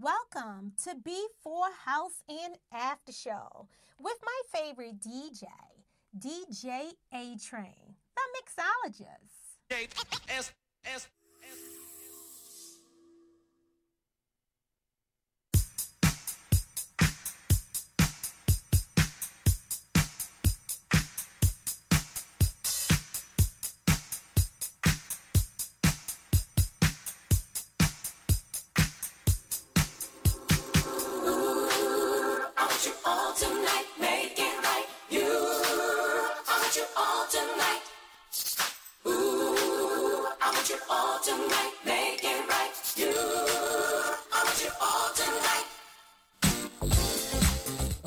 Welcome to B4 House and After Show with my favorite DJ, DJ A Train, the mixologist.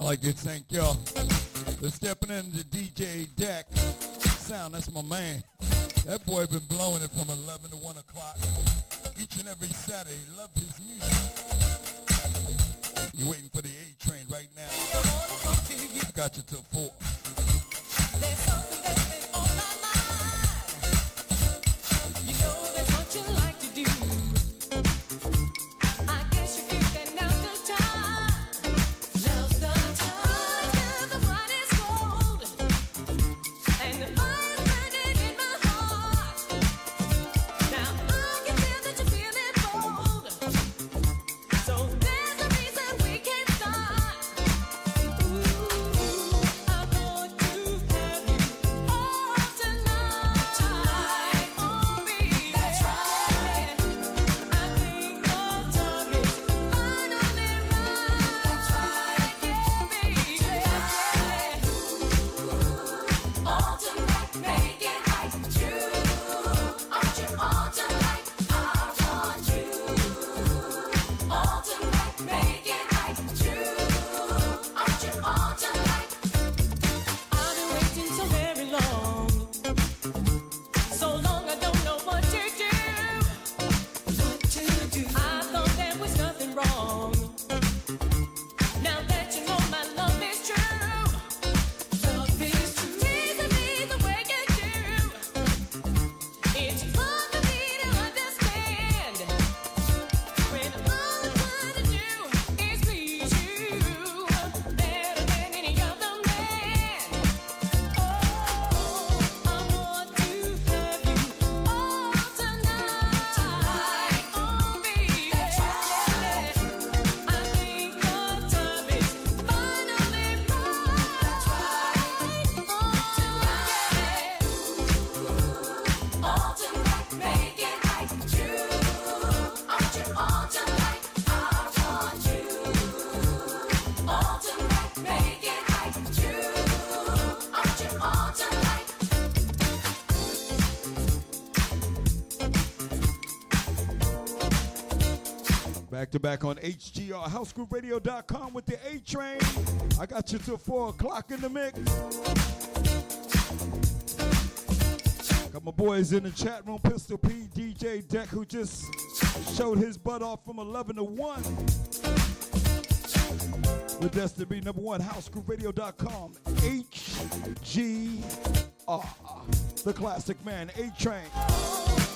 Like to thank y'all for stepping in the DJ deck sound. That's my man. That boy been blowing it from 11 to 1 o'clock each and every Saturday. Love his music. You waiting for the A train right now. I got you till 4. To back on HGR, housegrooveradio.com with the A Train. I got you till 4 o'clock in the mix. Got my boys in the chat room, Pistol P, DJ Deck, who just showed his butt off from 11 to 1. With Destiny B, number one, housegrooveradio.com. HGR, the classic man, A Train.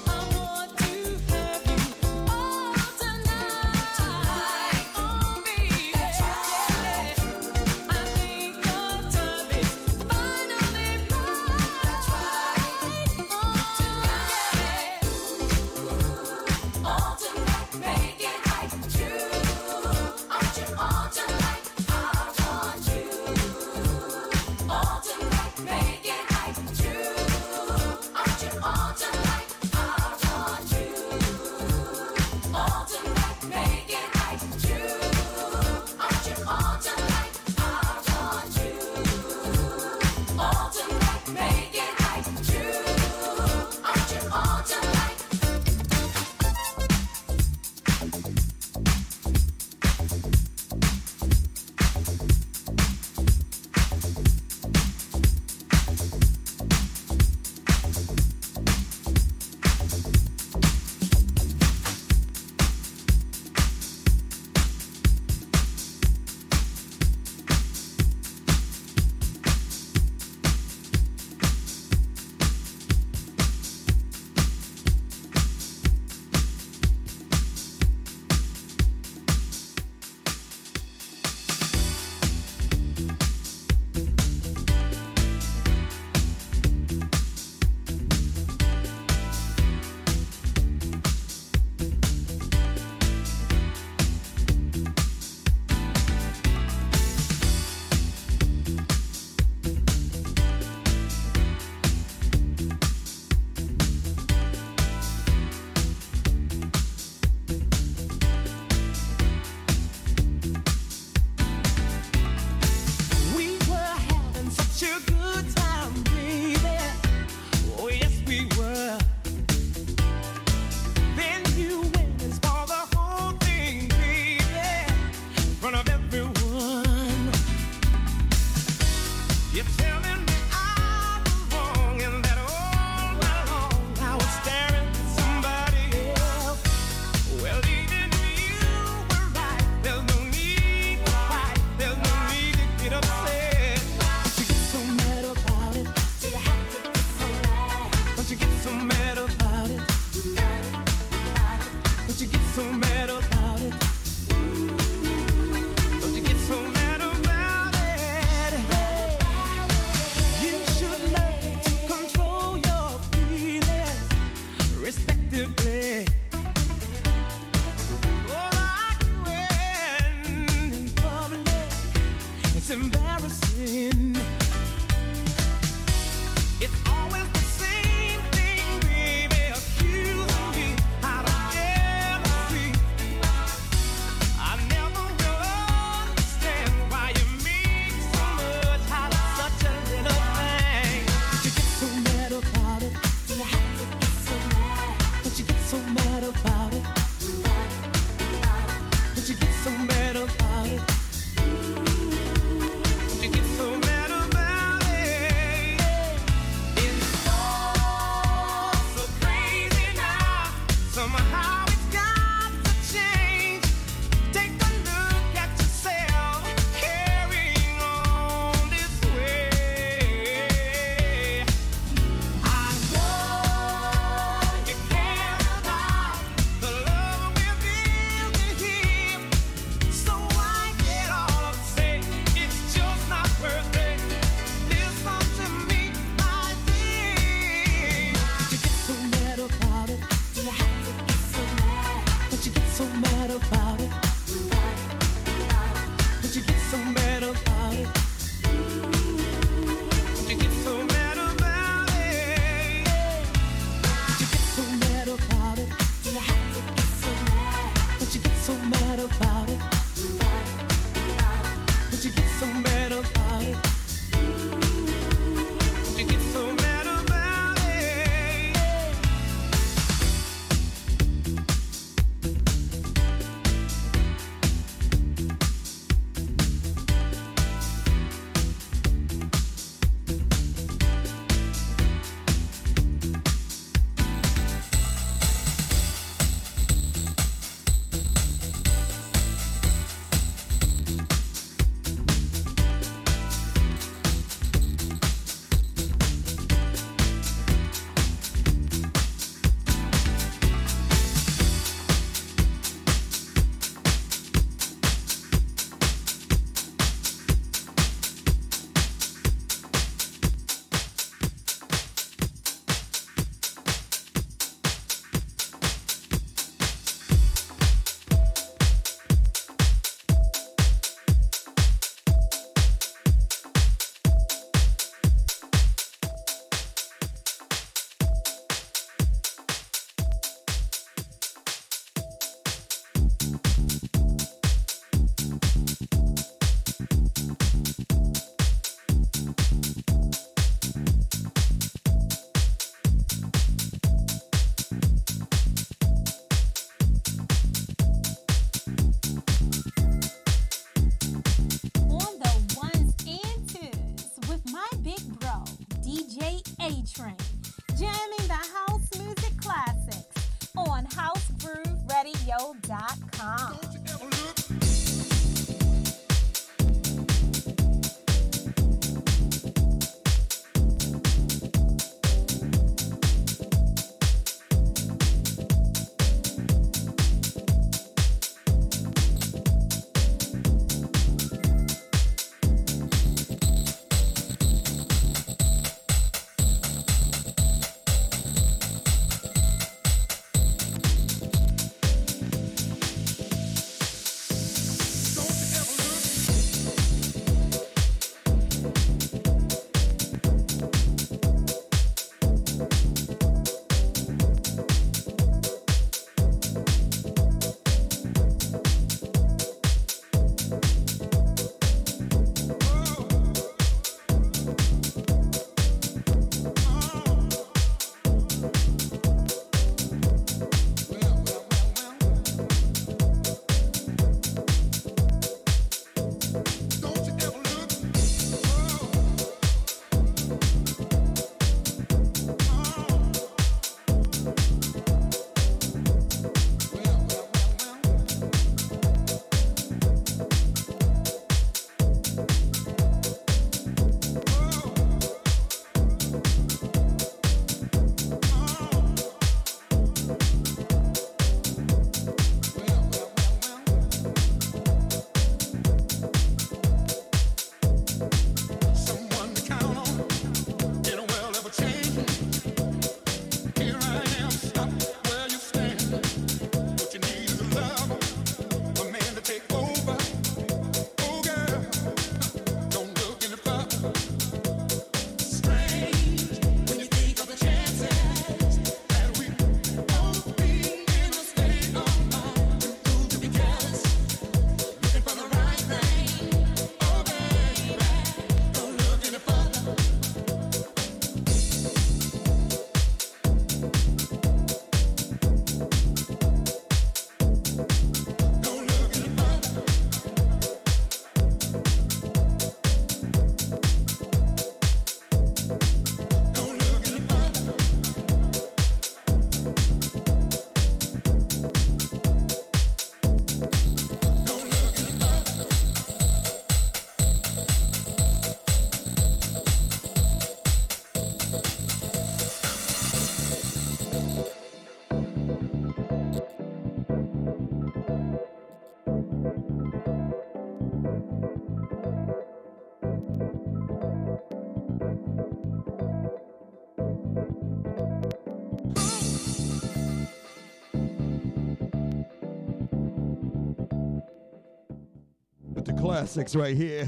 Classics right here.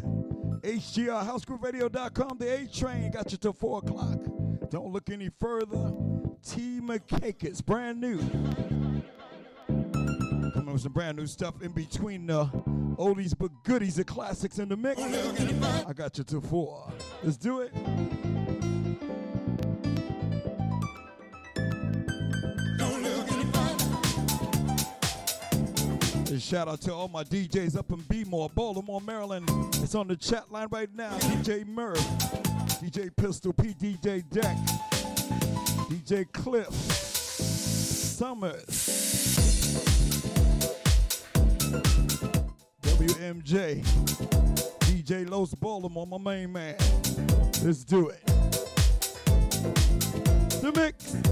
HGR, HouseGrooveRadio.com, the A Train got you till 4 o'clock. Don't look any further. T McCakis, brand new. Coming with some brand new stuff in between the oldies but goodies, the classics in the mix. I got you till 4. Let's do it. Shout out to all my DJs up in Bmore, Baltimore, Maryland. It's on the chat line right now. DJ Murph, DJ Pistol P, DJ Deck, DJ Cliff, Summers, WMJ, DJ Los Baltimore, my main man. Let's do it. The mix.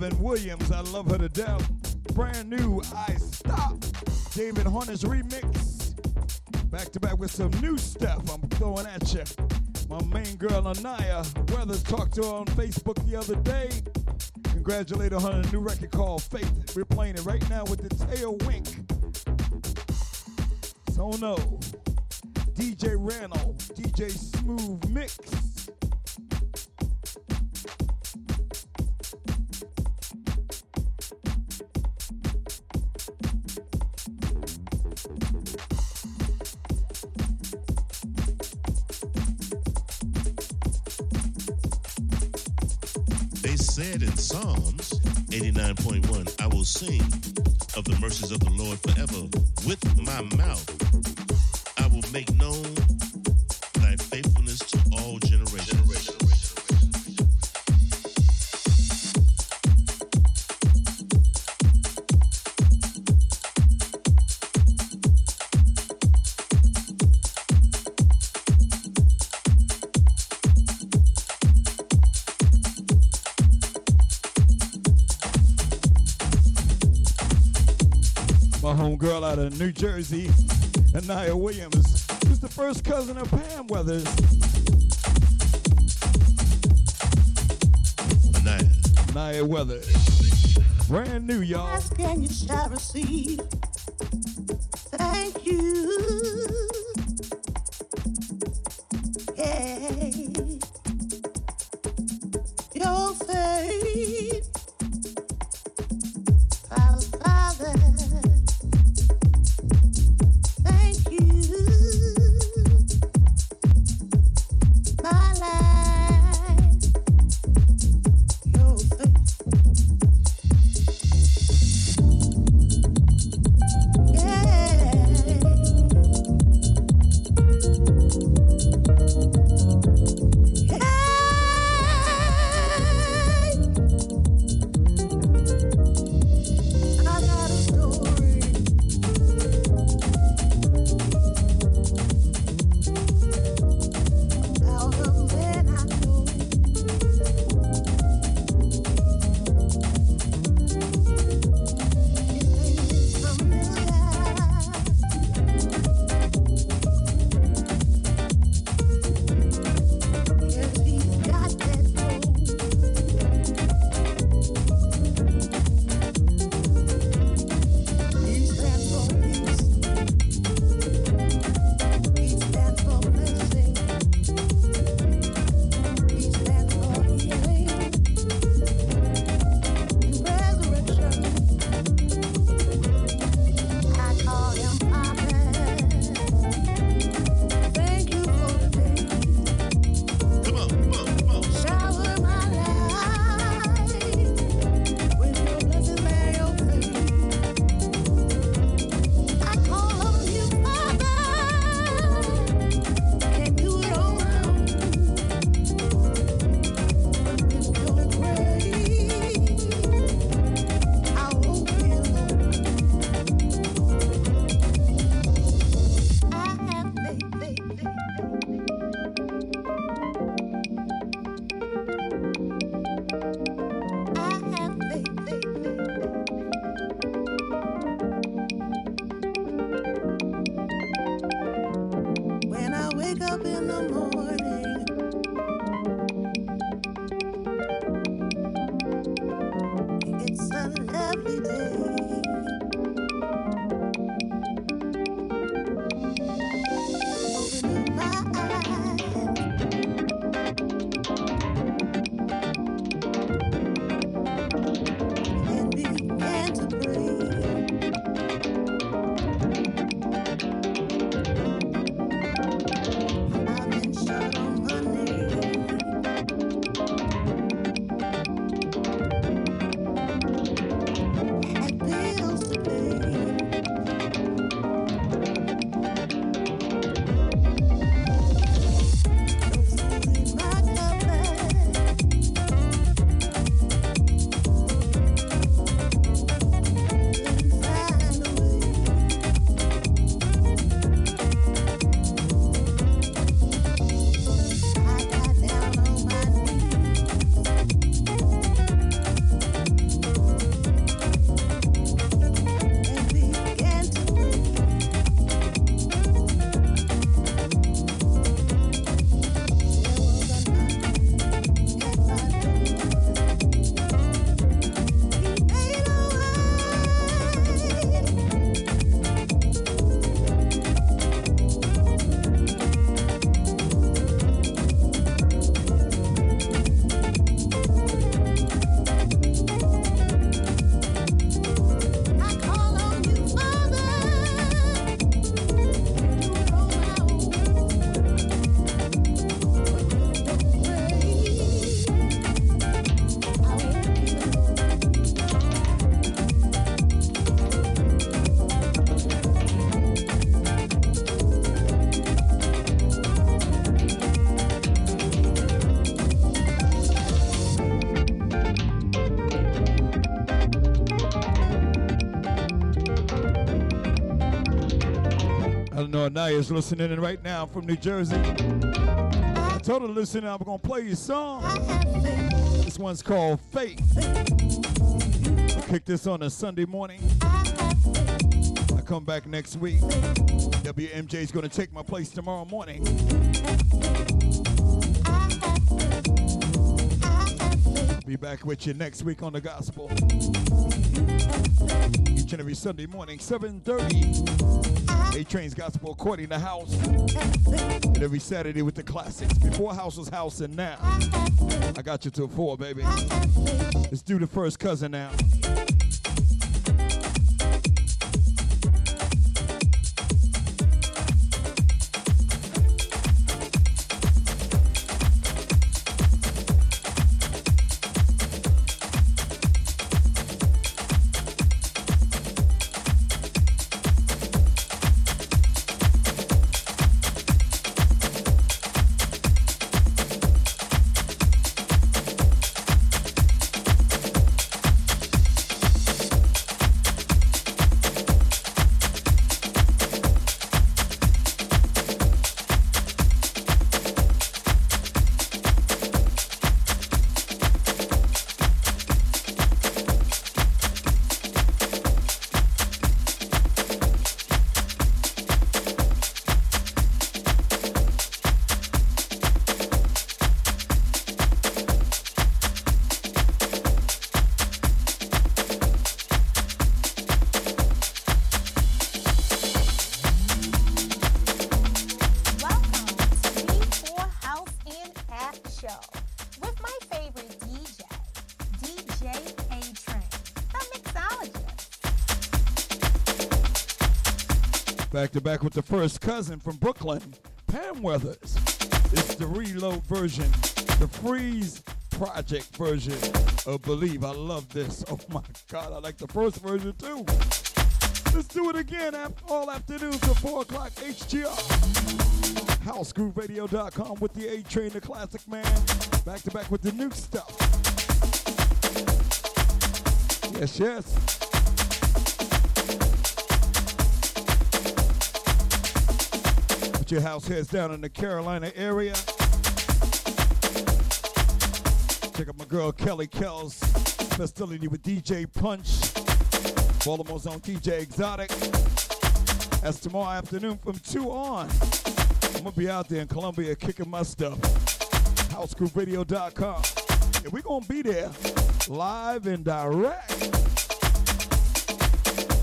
Loving Williams, I love her to death. Brand new, I Stop. David Horner's remix. Back to back with some new stuff I'm throwing at you. My main girl, Anaya Weathers, talked to her on Facebook the other day. Congratulate her on a new record called Faith. We're playing it right now with the tail wink. So no. DJ Randall, DJ Smooth Mix. New Jersey, Anaya Williams, who's the first cousin of Pam Weathers. Anaya. Anaya Weathers. Brand new, y'all. Girl Naya's listening in right now from New Jersey. I told her, listen, I'm going to play your song. This one's called Faith. I'll kick this on a Sunday morning. I come back next week. WMJ's going to take my place tomorrow morning. Be back with you next week on the gospel. Each and every Sunday morning, 7.30. A Train's Gospel according to house. And every Saturday with the classics. Before house was house and now. I got you till four, baby. Let's do the first cousin now. Back to back with the first cousin from Brooklyn, Pam Weathers. It's the reload version, the freeze project version of Believe. I love this. Oh my God, I like the first version too. Let's do it again all afternoon till 4 o'clock HGR. HouseGrooveRadio.com with the A Train, the classic man. Back to back with the new stuff. Yes, yes. Your house heads down in the Carolina area. Check out my girl Kelly Kells festivity with DJ Punch. Baltimore's own DJ Exotic. That's tomorrow afternoon from 2 on. I'm gonna be out there in Columbia kicking my stuff. HouseGrooveRadio.com. And we're gonna be there live and direct.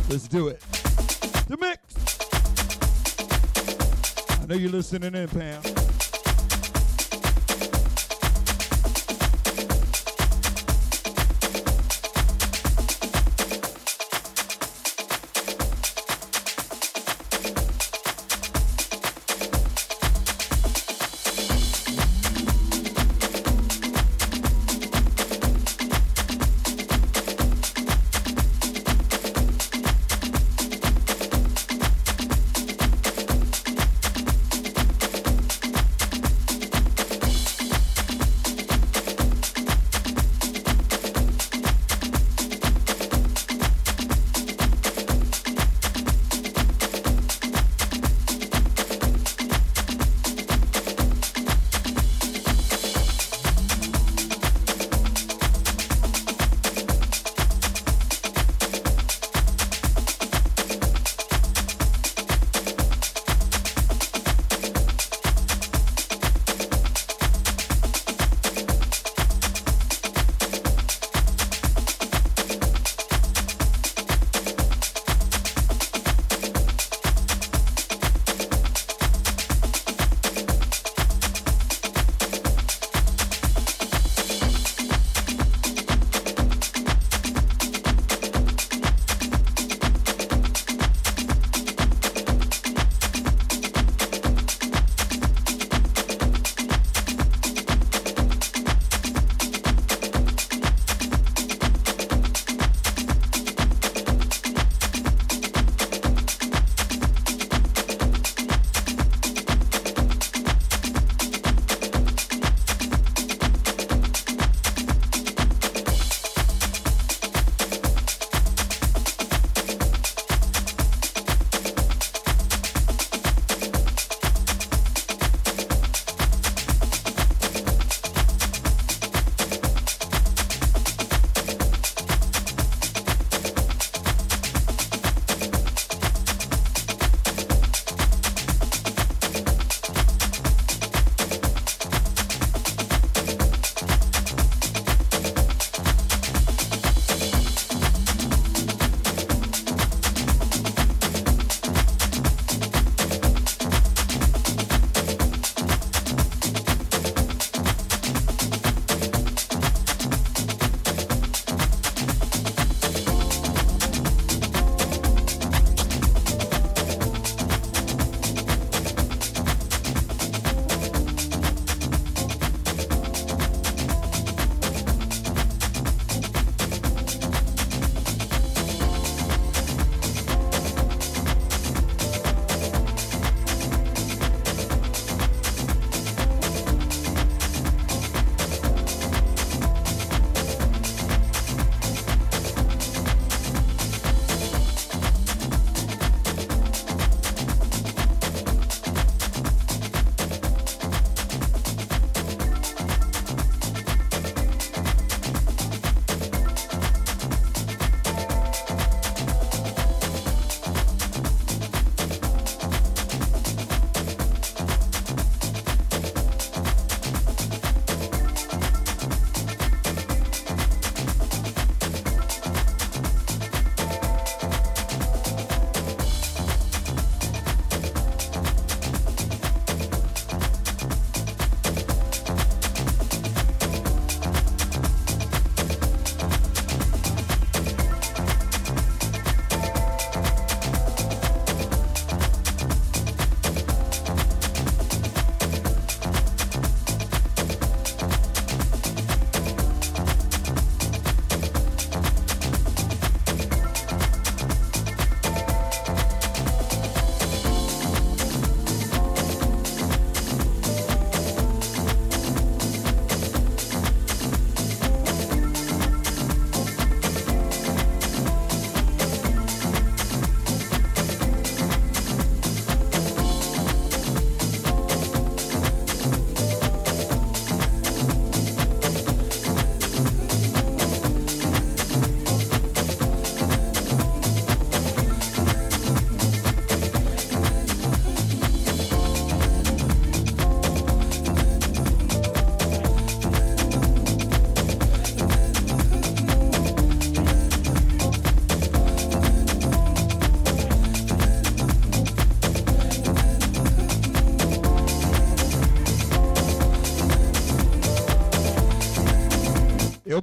Let's do it. The mix. I know you're listening in, Pam.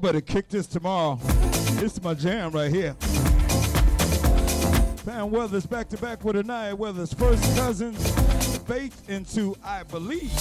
Better kick this tomorrow. This is my jam right here. Pam Weathers back to back with Anaya Weathers. First cousins, faith into I believe.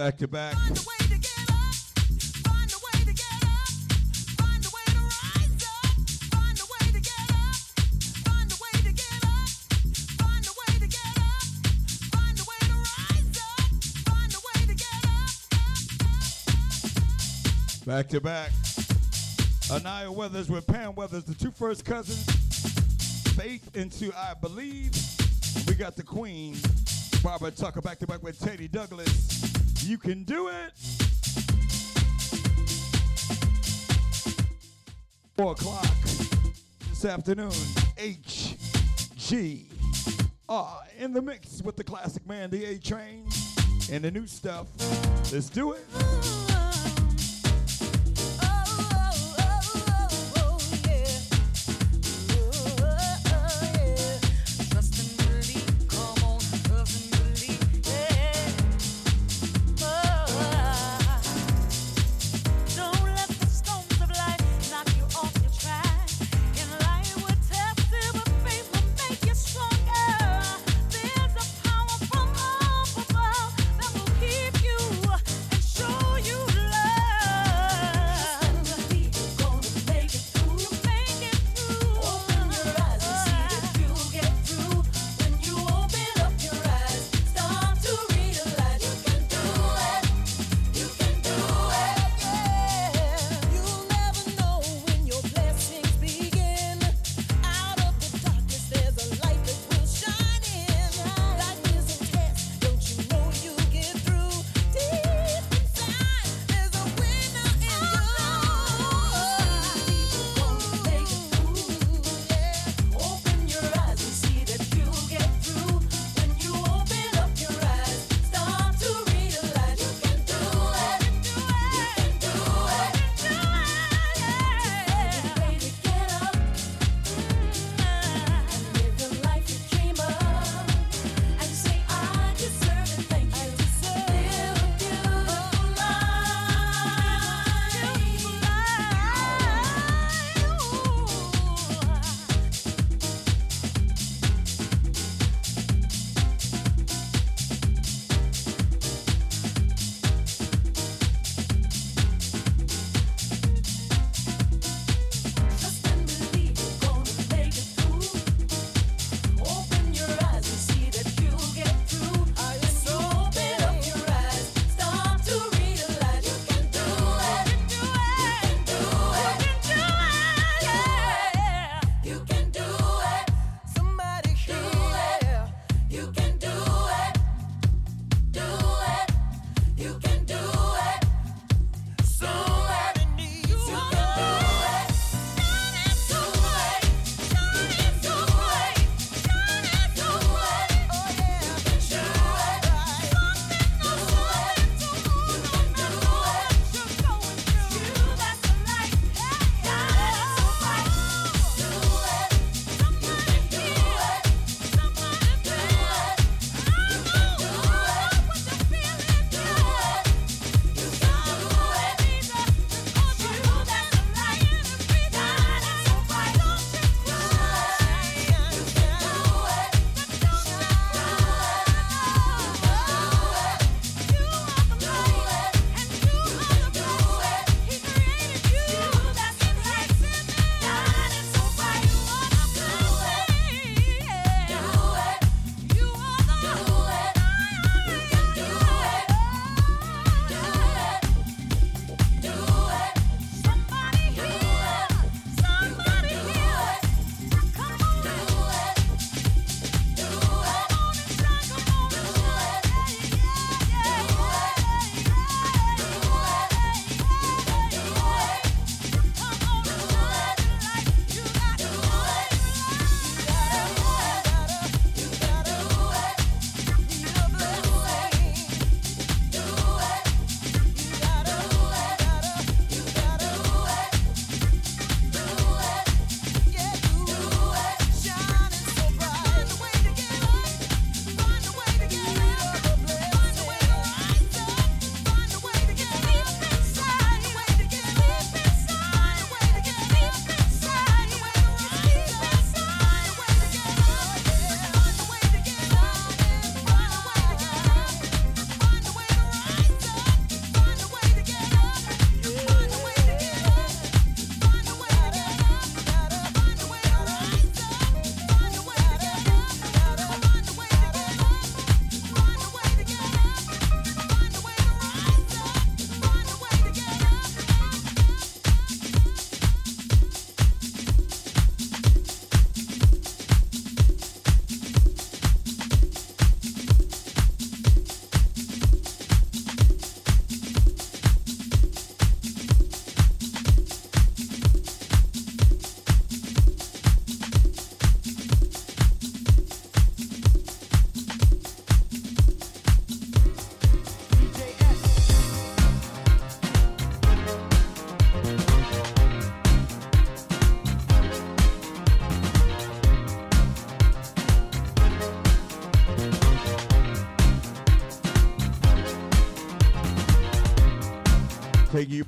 To back. Back to back. Anaya Weathers with Pam Weathers, the two first cousins. Faith into I Believe. We got the Queen, Barbara Tucker, back to back with Teddy Douglas. You can do it. Four o'clock this afternoon. HG are in the mix with the classic man, the A Train, and the new stuff. Let's do it.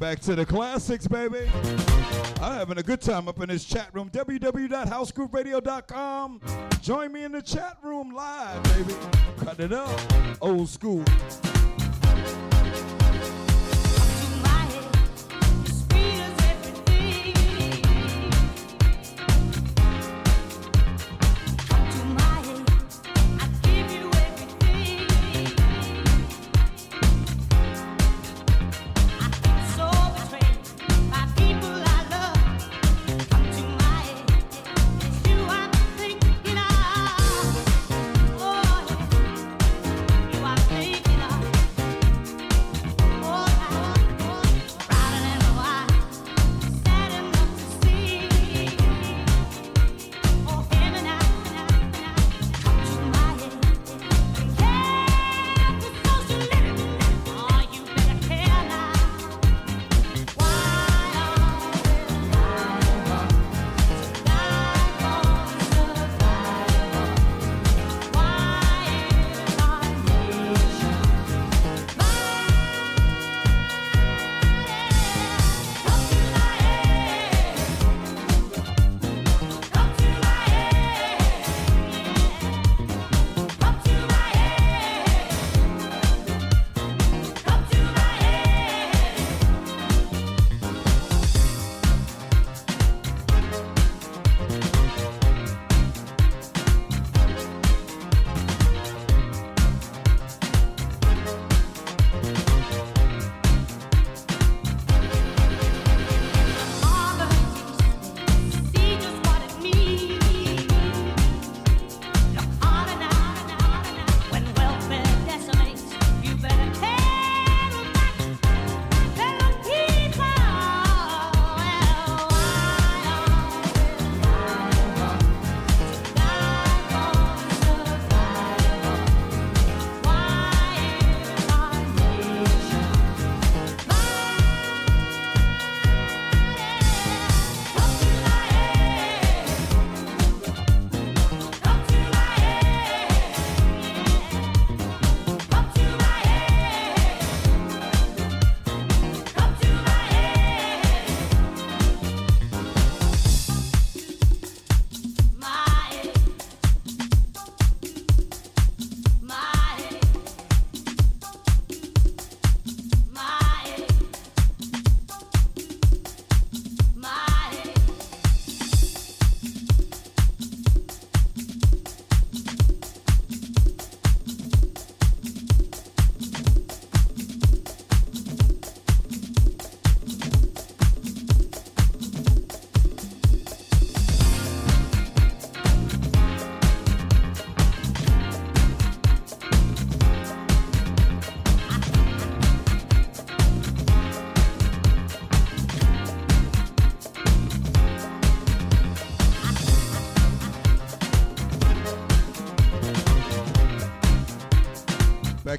Back to the classics, baby. I'm having a good time up in this chat room. www.housegrooveradio.com. Join me in the chat room live, baby. Cut it up. Old school.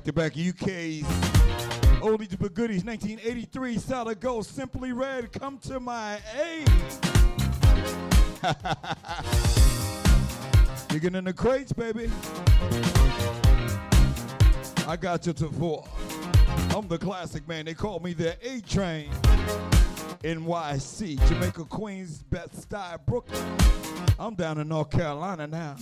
Back to back UK's oldies but goodies 1983 solid gold simply red come to my aid. Digging in the crates baby. I got you to four. I'm the classic man. They call me the A train NYC Jamaica Queens Bed Stuy Brooklyn. I'm down in North Carolina now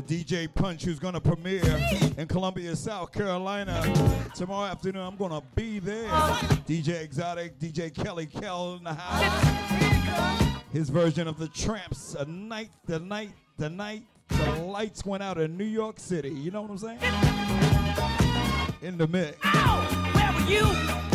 DJ Punch, who's going to premiere in Columbia, South Carolina. Tomorrow afternoon, I'm going to be there. DJ Exotic, DJ Kelly Kell in the house. His version of the Trammps, a night, the night, the night, the lights went out in New York City. You know what I'm saying? In the mix. Ow, where were you?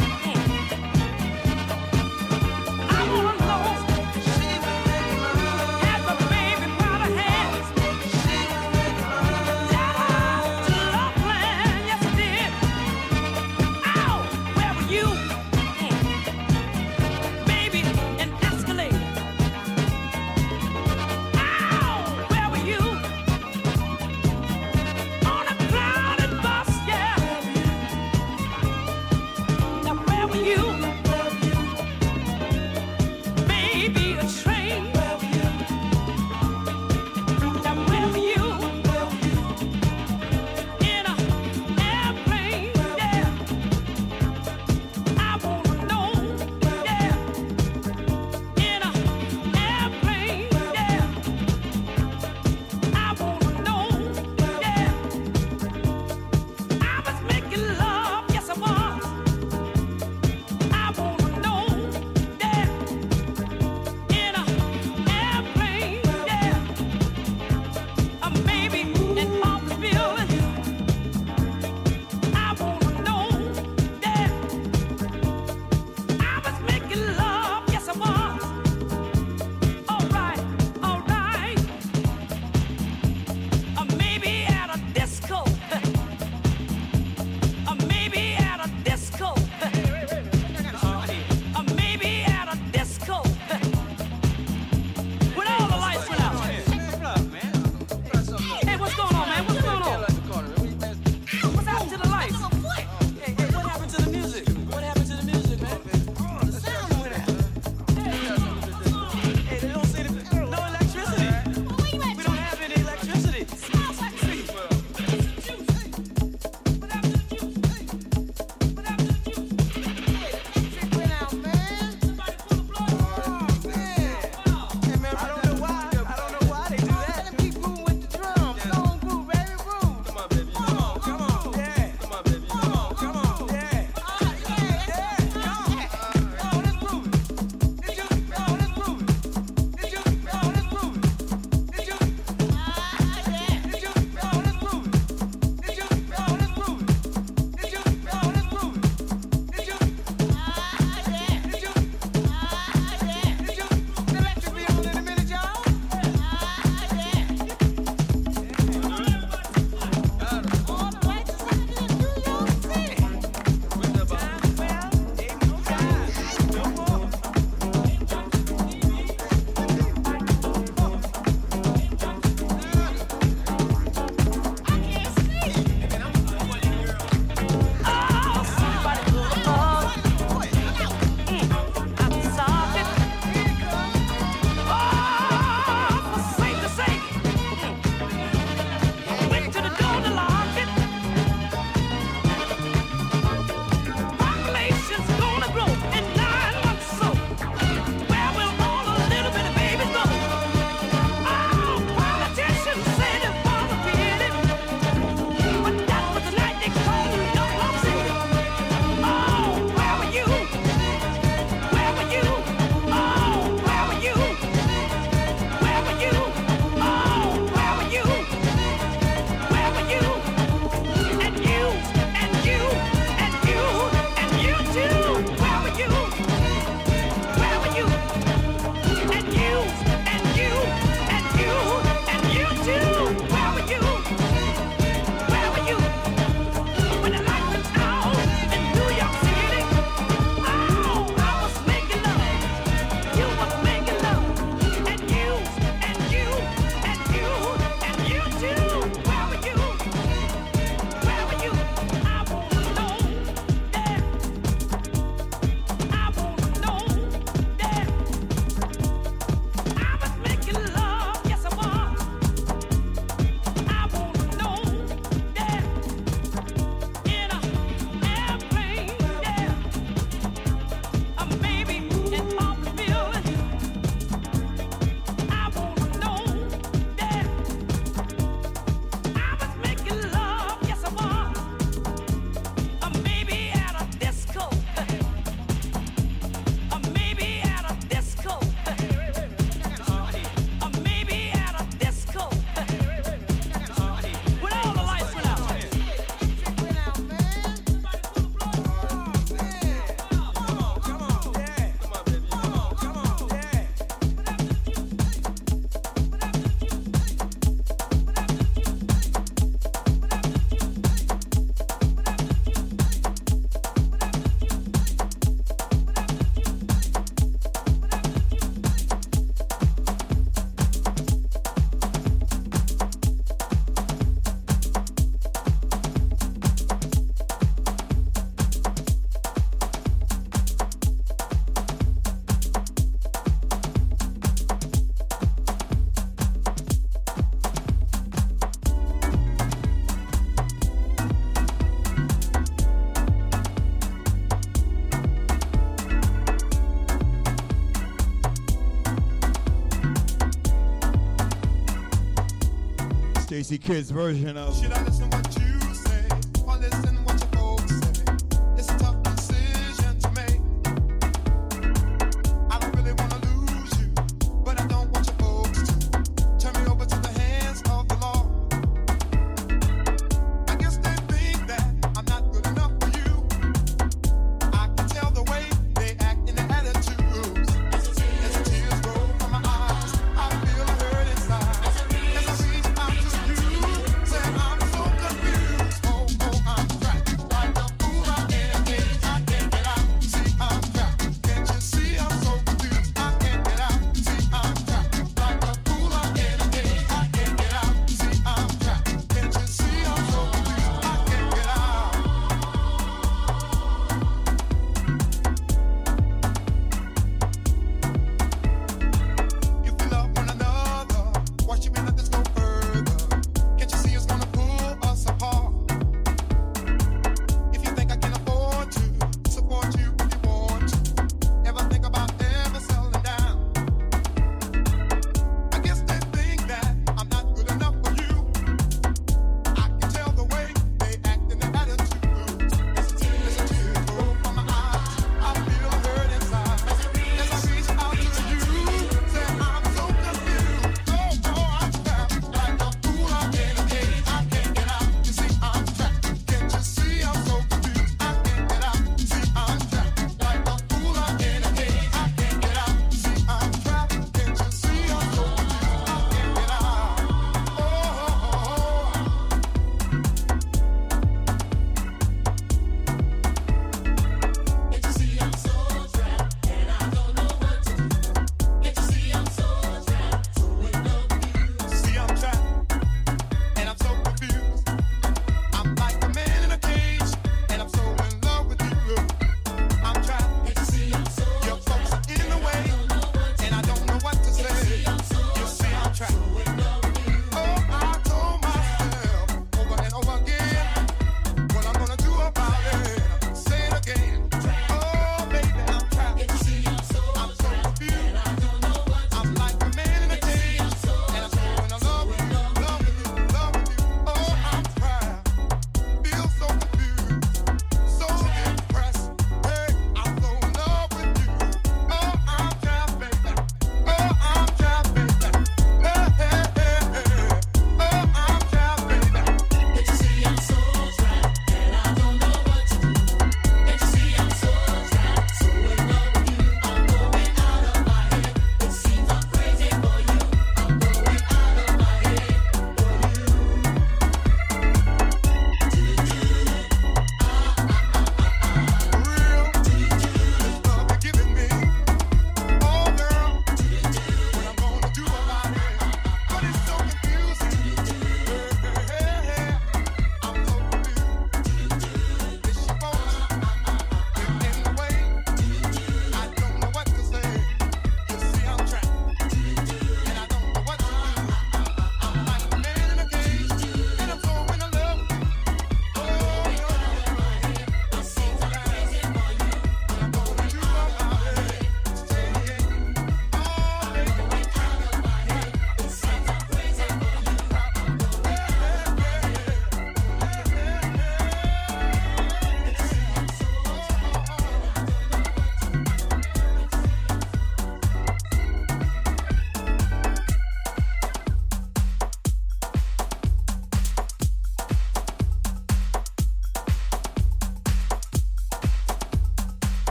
Easy Kids version of. shit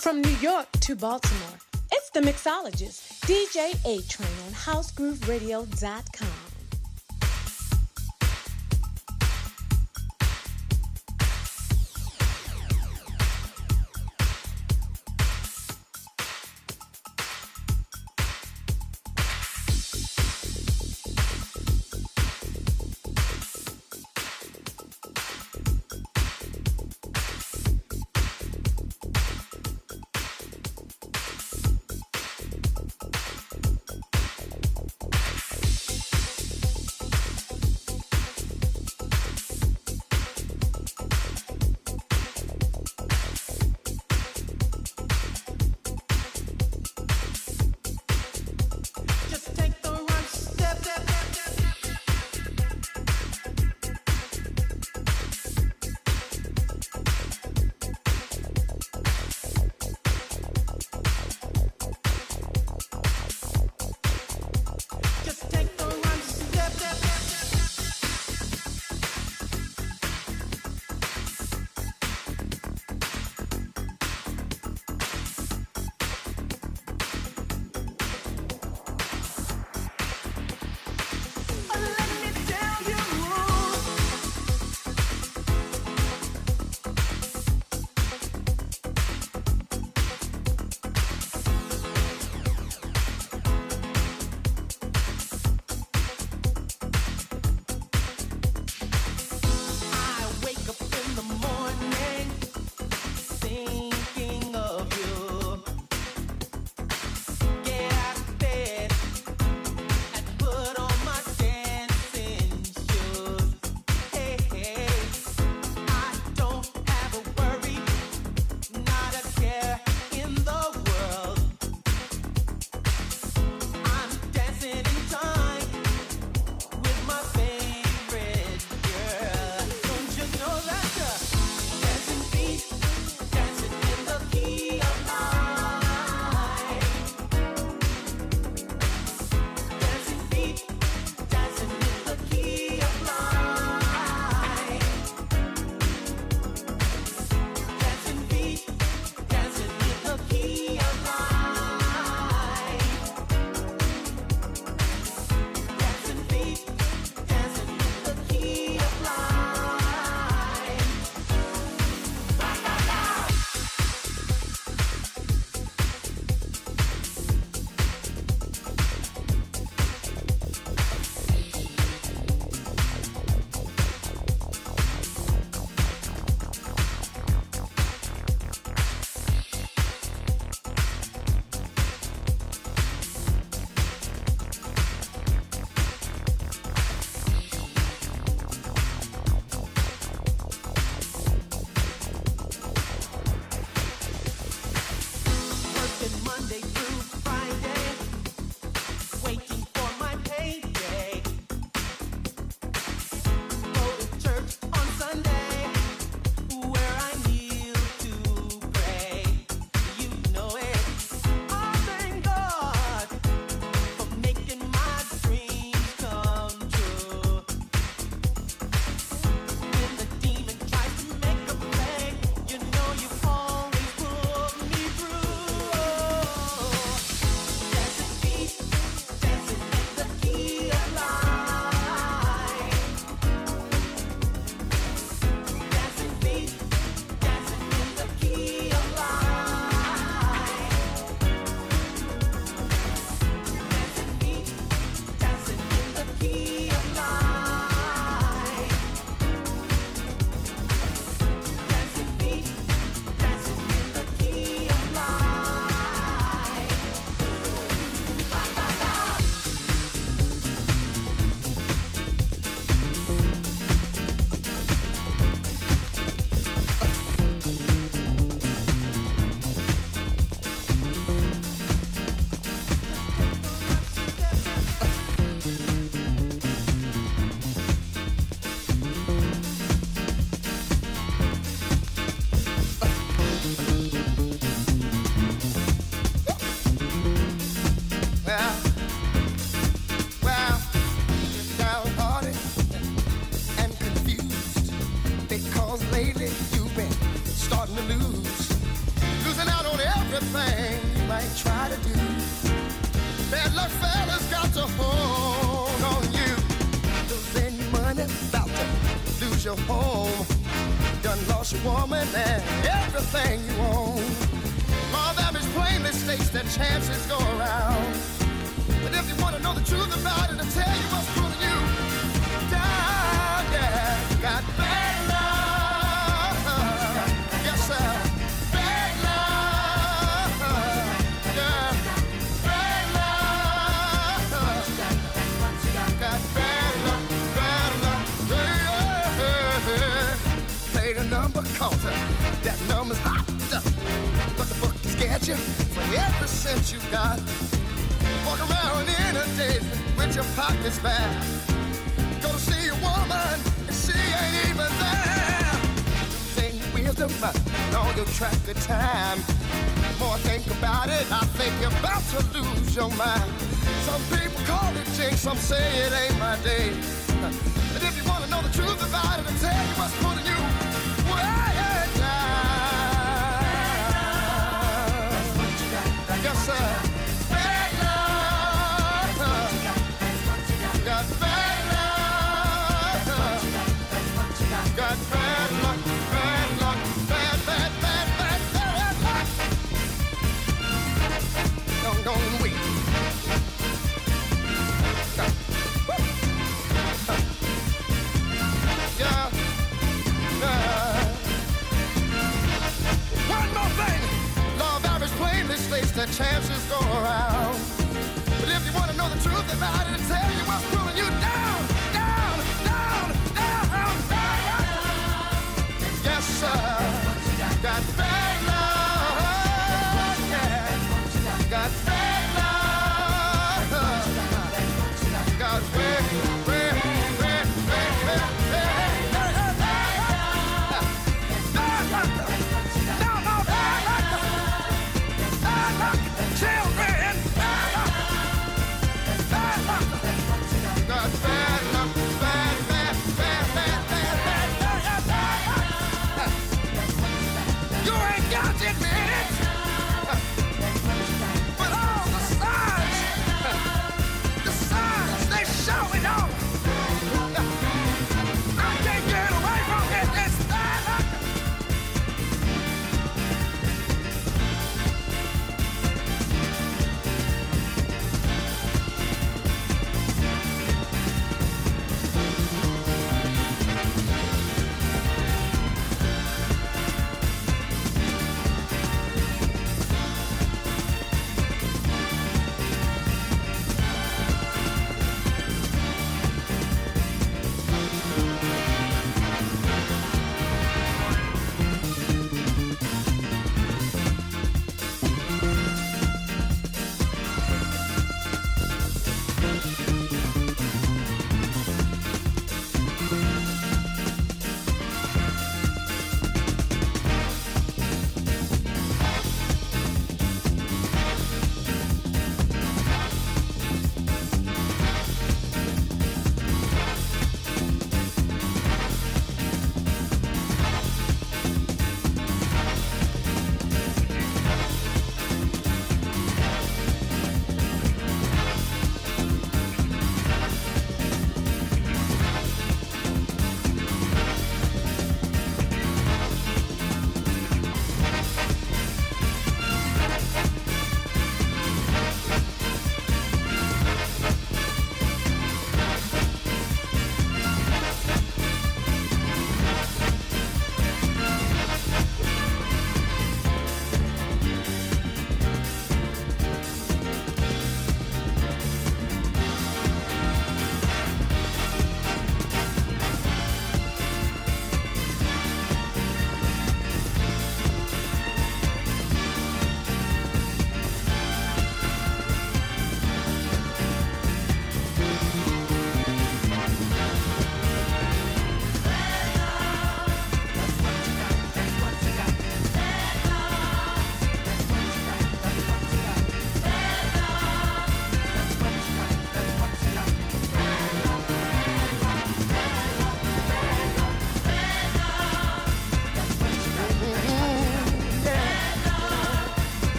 From New York to Baltimore, it's the mixologist, DJ A Train on HouseGrooveRadio.com.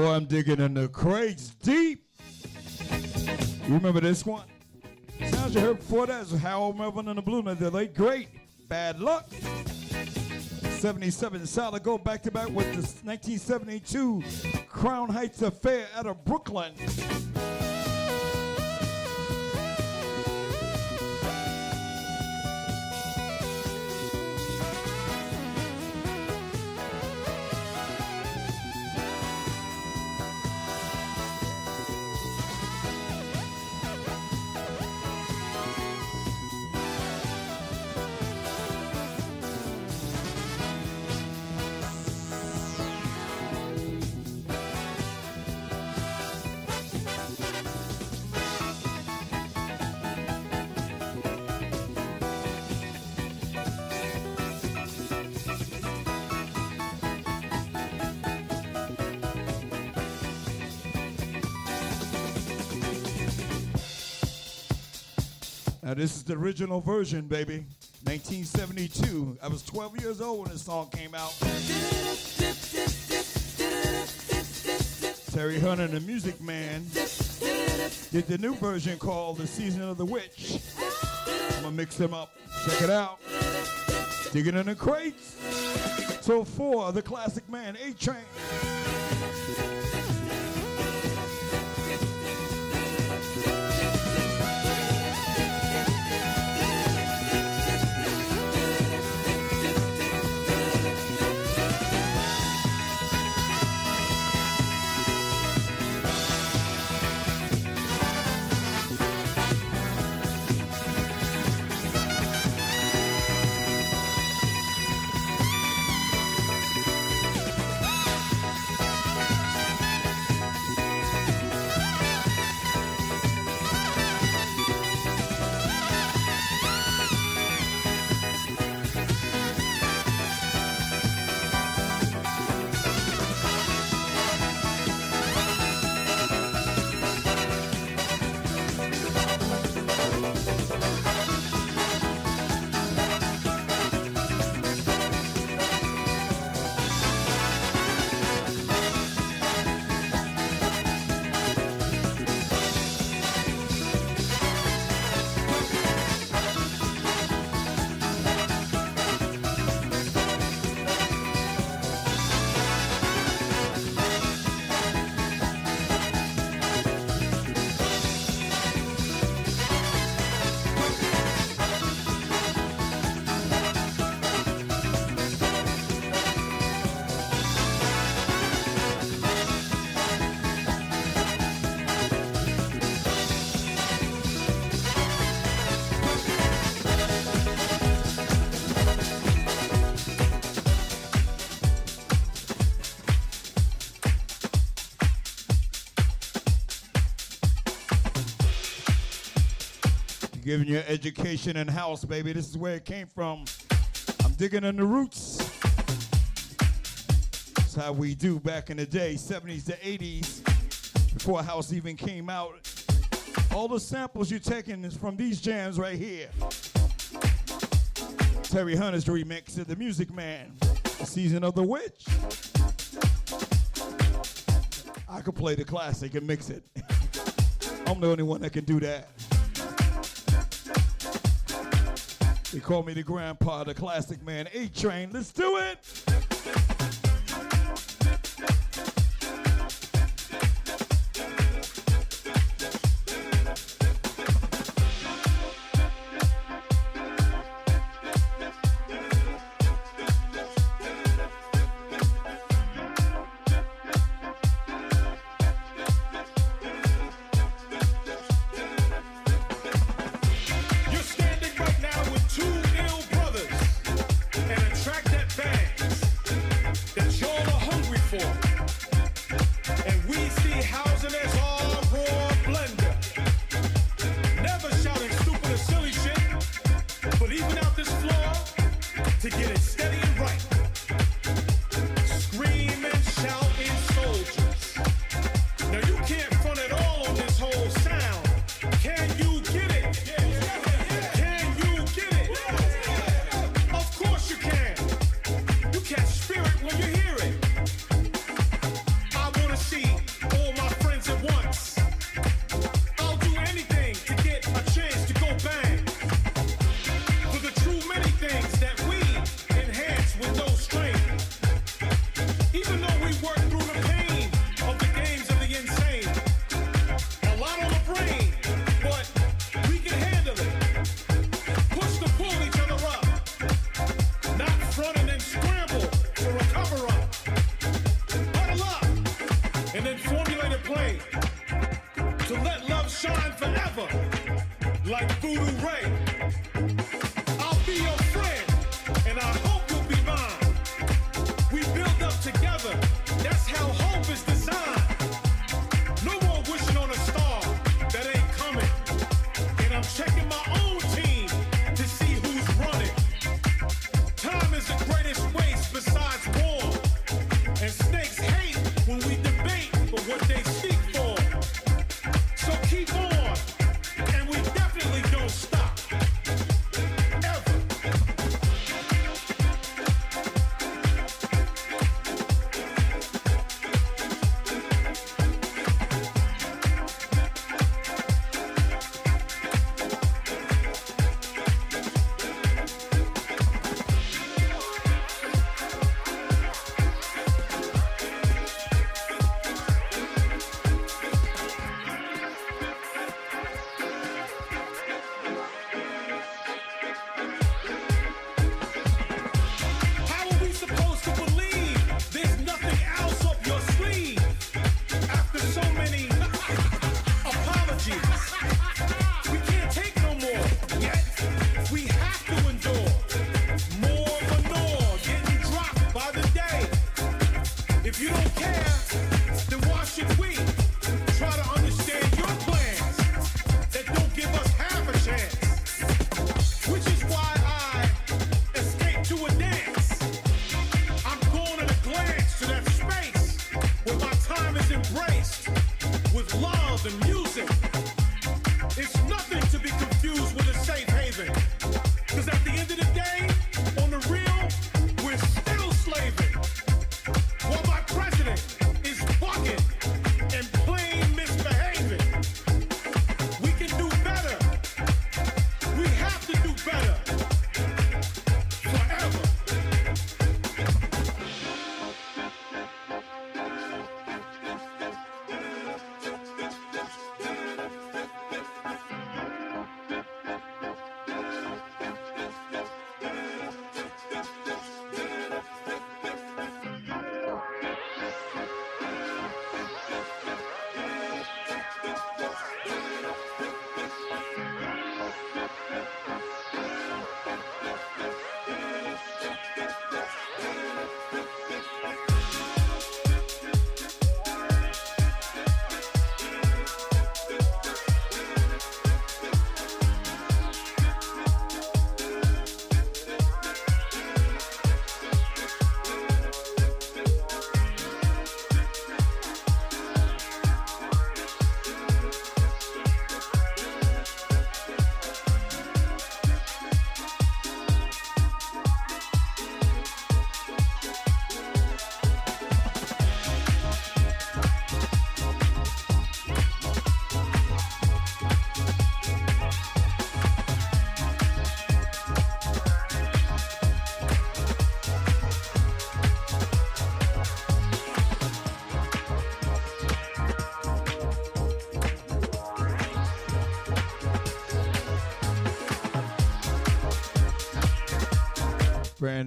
Boy, I'm digging in the crates deep. You remember this one? Sounds you heard before that is Harold Melvin and the Blue Notes. They're late great. Bad luck. 77 solid go back to back with the 1972 Crown Heights Affair out of Brooklyn. This is the original version, baby. 1972. I was 12 years old when this song came out. Terry Hunter, the Music Man, did the new version called "The Season of the Witch." I'm gonna mix them up. Check it out. Digging in the crates. So for the classic man, A Train. giving you education in house, baby. This is where it came from. I'm digging in the roots. That's how we do back in the day, 70s to 80s, before house even came out. All the samples you're taking is from these jams right here. Terry Hunter's remix of The Music Man, the Season of the Witch. I could play the classic and mix it. I'm the only one that can do that. They call me the grandpa, the classic man, A Train. Let's do it.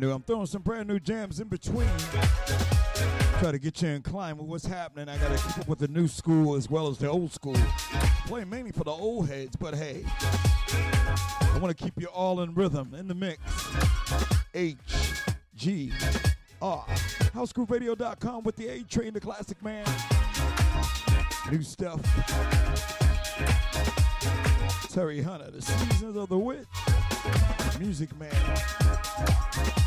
New. I'm throwing some brand new jams in between. Try to get you inclined with what's happening. I gotta keep up with the new school as well as the old school. Play mainly for the old heads, but hey, I want to keep you all in rhythm in the mix. H G R HouseGrooveRadio.com with the A Train, the classic man. New stuff. Terry Hunter, the seasons of the witch. Music man.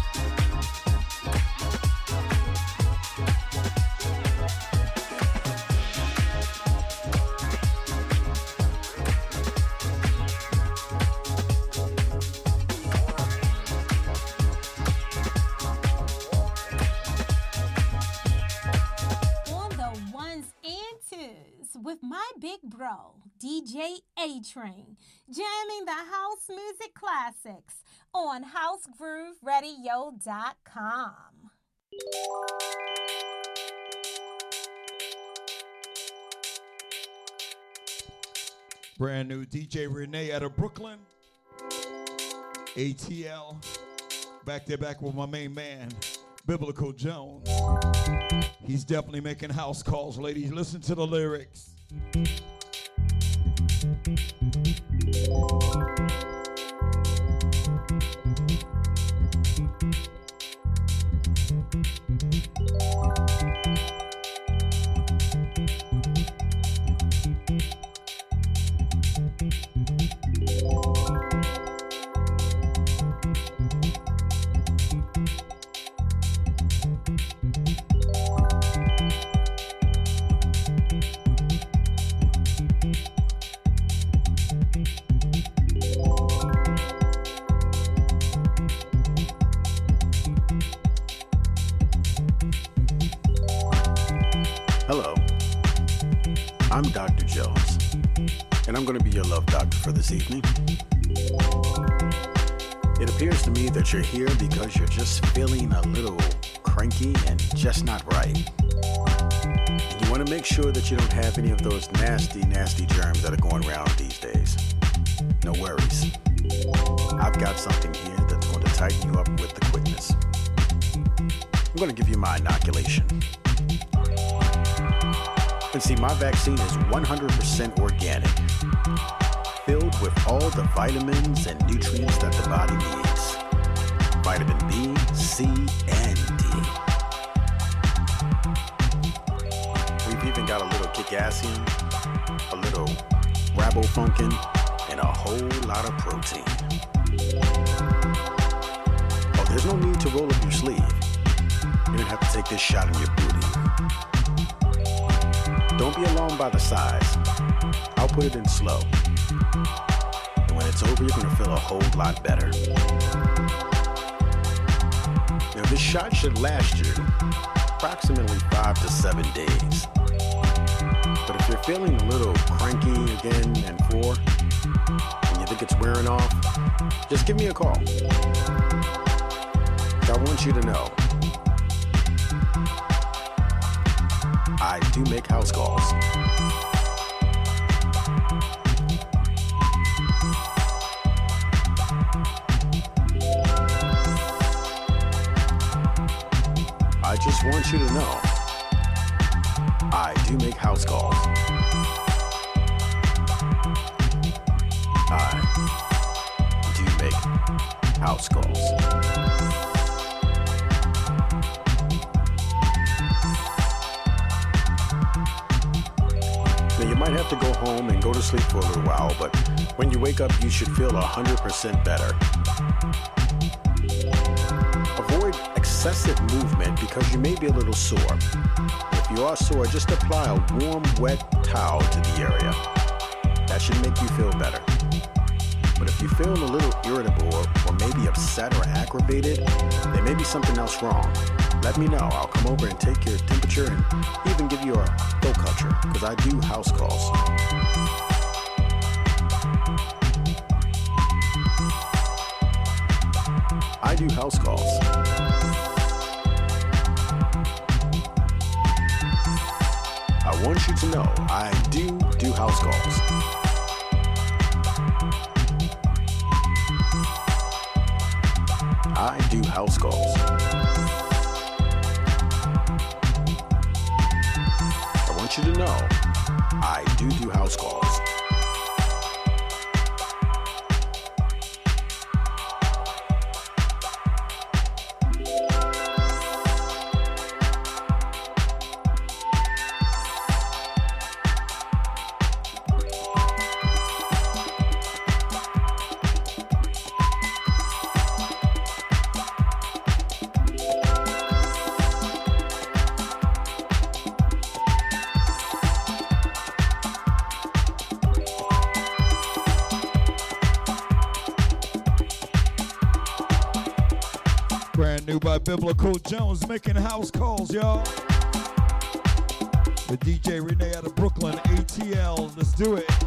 DJ A Train, jamming the house music classics on housegrooveradio.com. Brand new DJ Renee out of Brooklyn. ATL. Back there, back with my main man, Biblical Jones. He's definitely making house calls, ladies. Listen to the lyrics. Thank you. This evening. It appears to me that you're here because you're just feeling a little cranky and just not right. And you want to make sure that you don't have any of those nasty, nasty germs that are going around these days. No worries. I've got something here that's going to tighten you up with the quickness. I'm going to give you my inoculation. And see, my vaccine is 100% organic, with all the vitamins and nutrients that the body needs. Vitamin B, C, and D. We've even got a little kickassium, a little rabofunkin, and a whole lot of protein. Oh, there's no need to roll up your sleeve. You don't have to take this shot in your booty. Don't be alarmed by the size. I'll put it in slow. And when it's over, you're gonna feel a whole lot better. Now, this shot should last you approximately five to seven days. But if you're feeling a little cranky again and four, and you think it's wearing off, just give me a call. I want you to know I do make house calls. Just want you to know I do make house calls. I do make house calls. Now, you might have to go home and go to sleep for a little while, but when you wake up, you should feel 100% better. Excessive movement because you may be a little sore. If you are sore, just apply a warm, wet towel to the area. That should make you feel better. But if you feel a little irritable or, maybe upset or aggravated, there may be something else wrong. Let me know. I'll come over and take your temperature and even give you a throat culture because I do house calls. I do house calls. Know I do do house calls. I Do House Calls. I want you to know I do do house calls. Biblical Jones making house calls, y'all. The DJ Renee out of Brooklyn, ATL. Let's do it.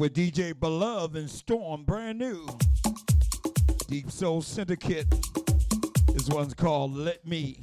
With DJ Beloved and Storm, brand new. Deep Soul Syndicate. This one's called Let Me.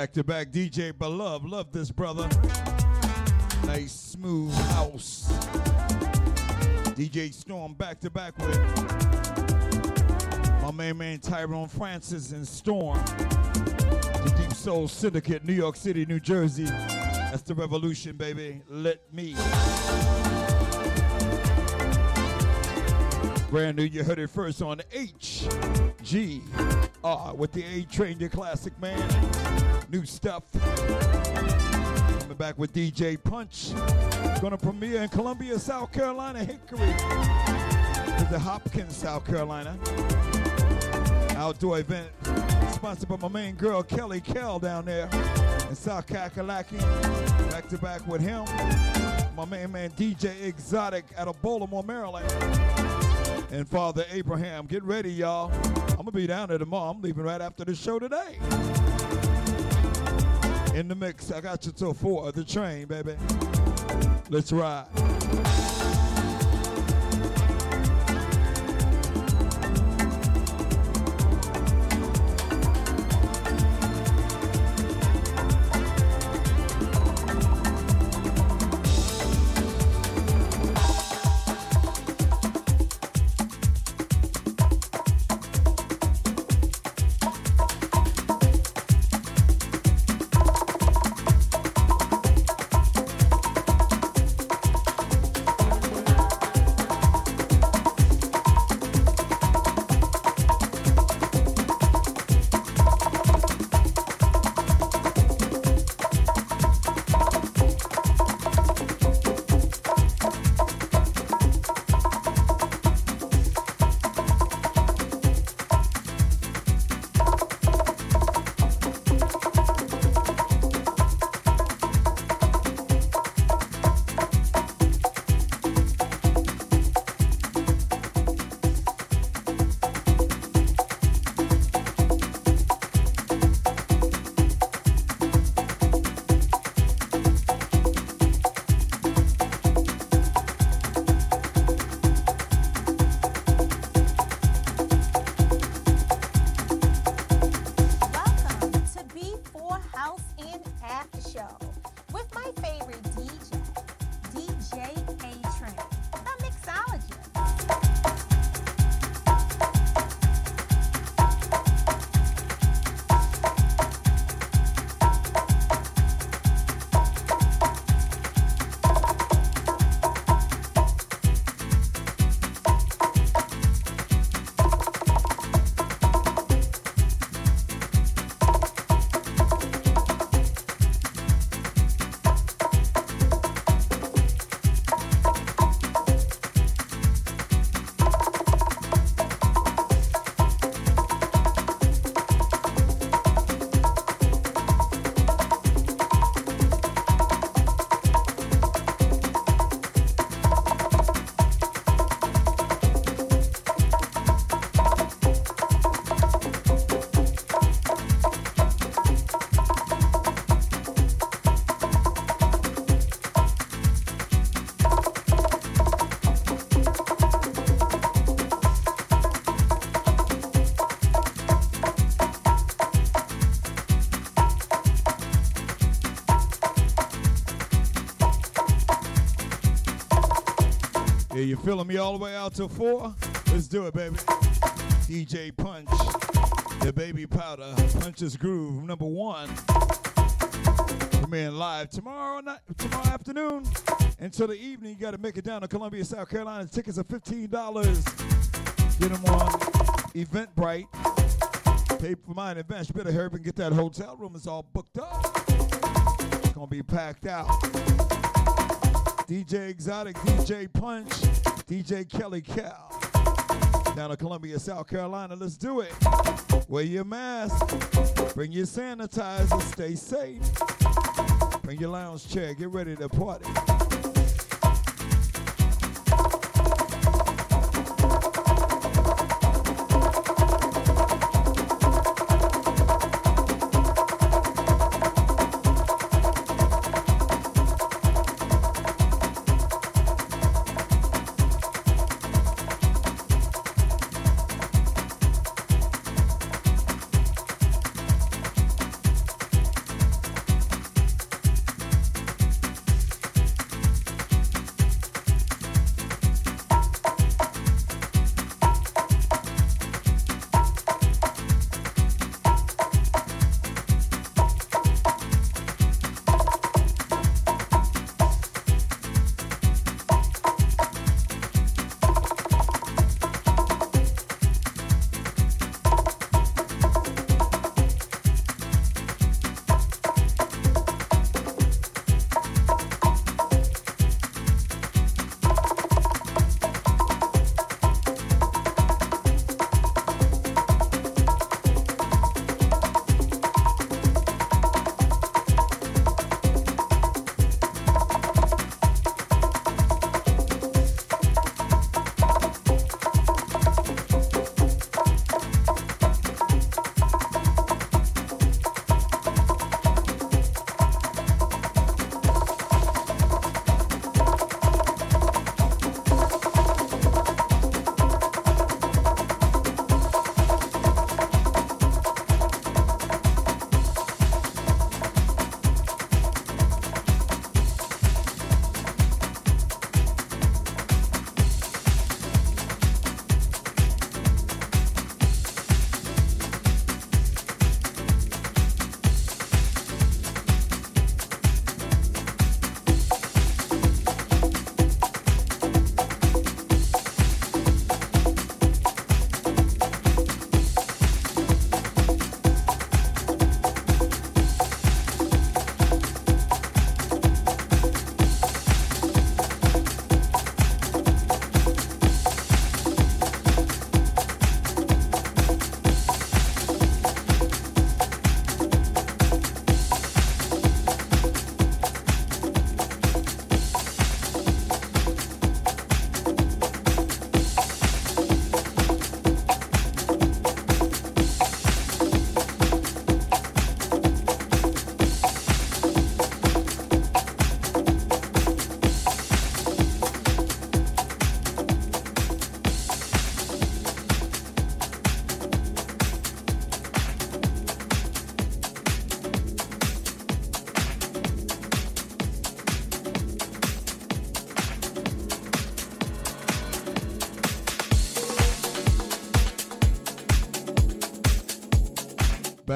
Back to back DJ Beloved. Love this brother. Nice smooth house. DJ Storm back to back with my main man Tyrone Francis and Storm. The Deep Soul Syndicate, New York City, New Jersey. That's the revolution, baby. Let me. Brand new, you heard it first on HGR with the A Train, your classic man. New stuff. Coming back with DJ Punch. Gonna premiere in Columbia, South Carolina, Hickory. To the Hopkins, South Carolina. Outdoor event sponsored by my main girl Kelly Kell down there in South Kakalaki. Back to back with him. My main man DJ Exotic out of Baltimore, Maryland. And Father Abraham. Get ready, y'all. I'm gonna be down there tomorrow. I'm leaving right after the show today. In the mix, I got you till four. of The train, baby. Let's ride. Feeling me all the way out till four? Let's do it, baby. DJ Punch, the baby powder, Punch's Groove, number one. Premiering live tomorrow night, tomorrow afternoon until the evening. You got to make it down to Columbia, South Carolina. Tickets are fifteen dollars. Get them on Eventbrite. Pay for mine in advance. You better hurry up and get that hotel room. It's all booked up. It's gonna be packed out. DJ Exotic, DJ Punch, DJ Kelly Cal. Down to Columbia, South Carolina. Let's do it. Wear your mask. Bring your sanitizer. Stay safe. Bring your lounge chair. Get ready to party.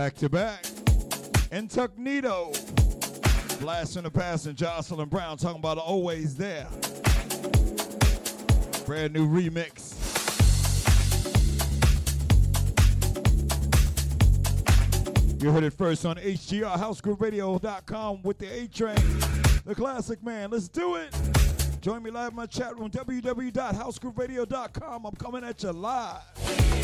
Back to back. Incognito. Blast in the past and Jocelyn Brown talking about always there. Brand new remix. You heard it first on HGR HouseGrooveRadio.com with the A Train, the classic man. Let's do it. Join me live in my chat room, www.HouseGrooveRadio.com. I'm coming at you live.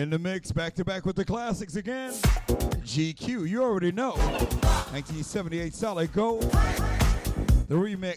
In the mix, back to back with the classics again. GQ, you already know. 1978 Solid Gold. The remix.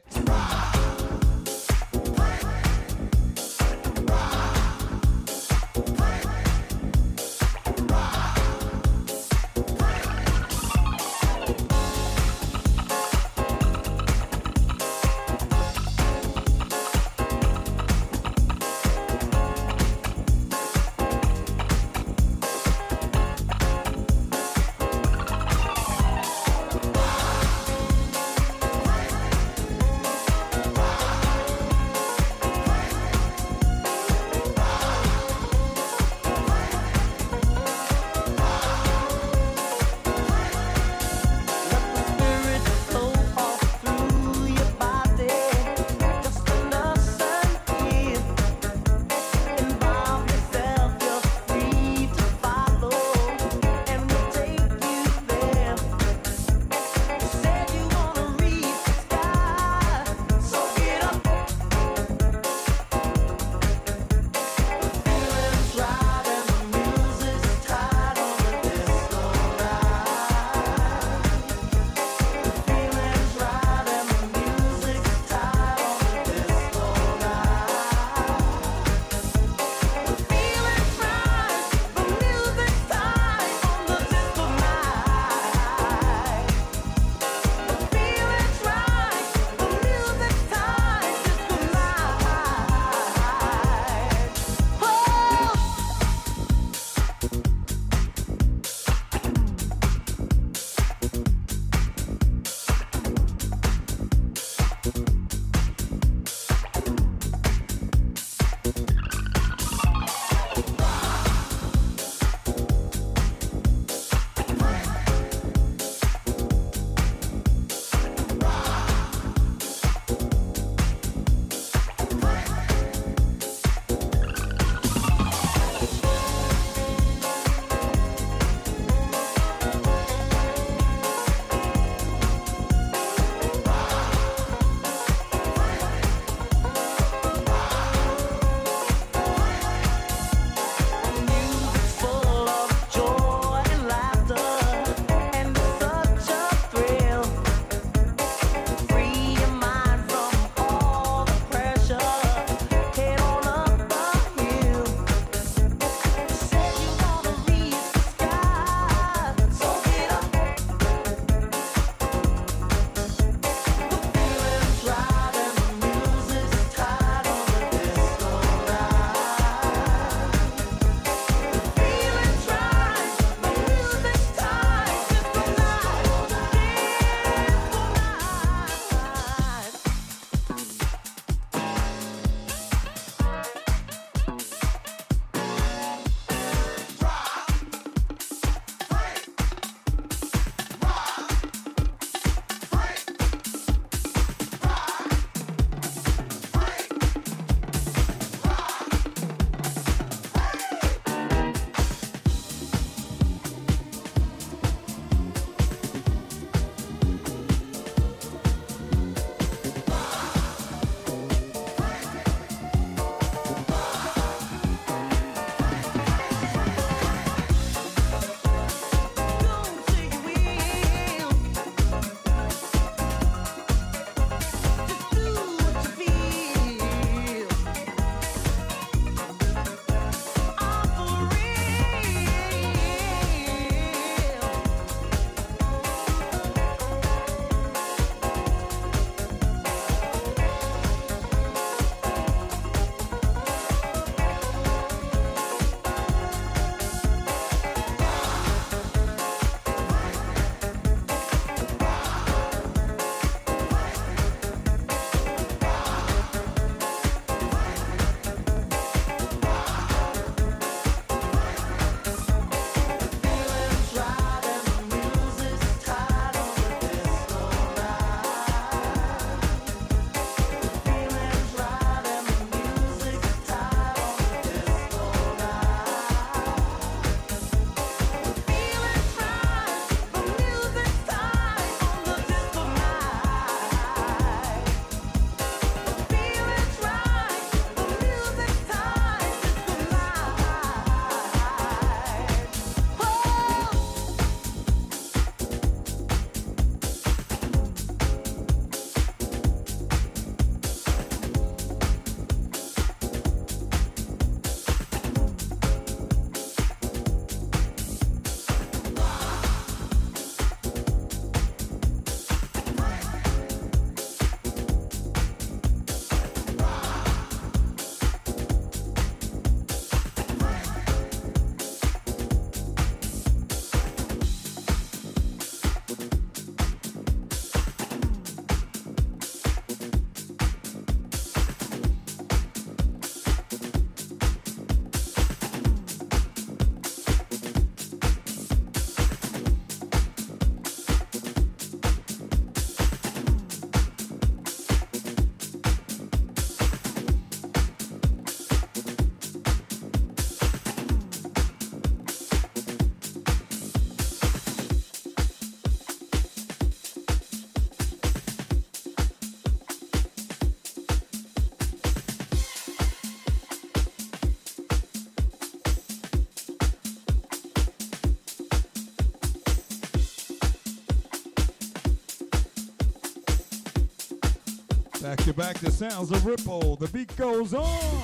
Get back to sounds of Ripple. The beat goes on.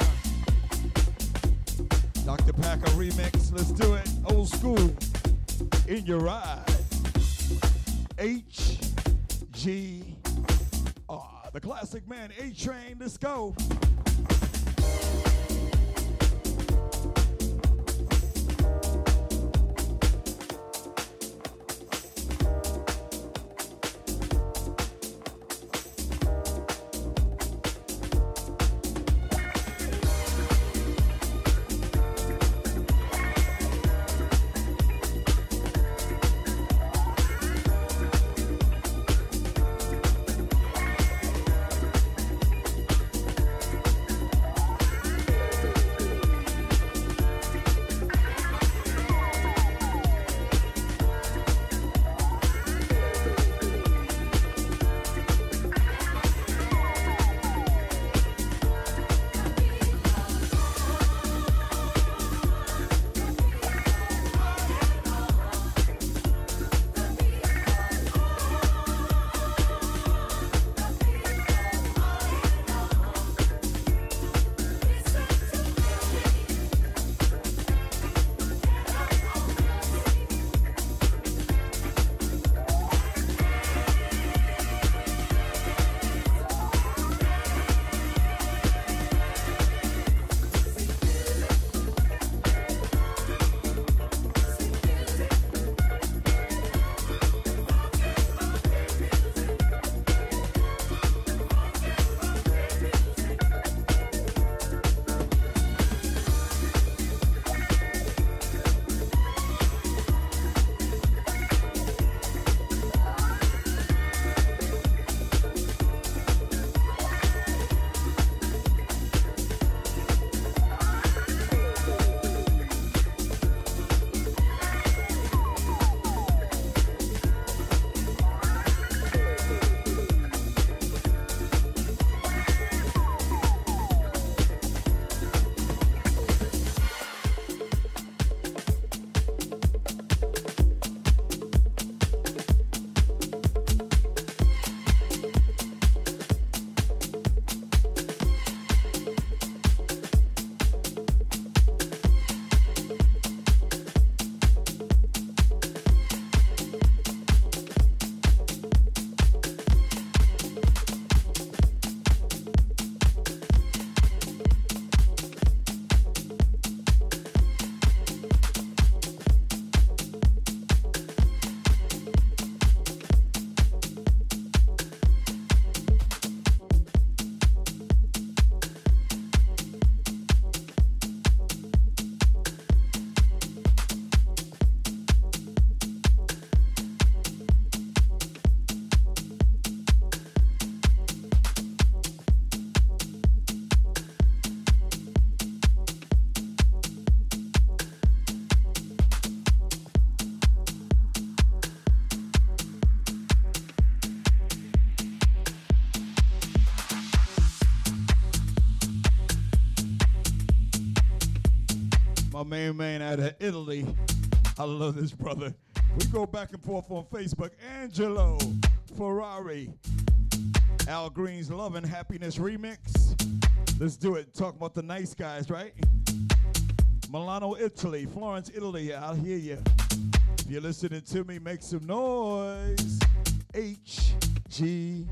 Dr. Packer remix. Let's do it. Old school. In your ride. H G R. The classic man, A Train. Let's go. My main man out of Italy. I love this brother. We go back and forth on Facebook. Angelo Ferrari. Al Green's Love and Happiness remix. Let's do it. Talk about the nice guys, right? Milano, Italy. Florence, Italy. I'll hear you. If you're listening to me, make some noise. H G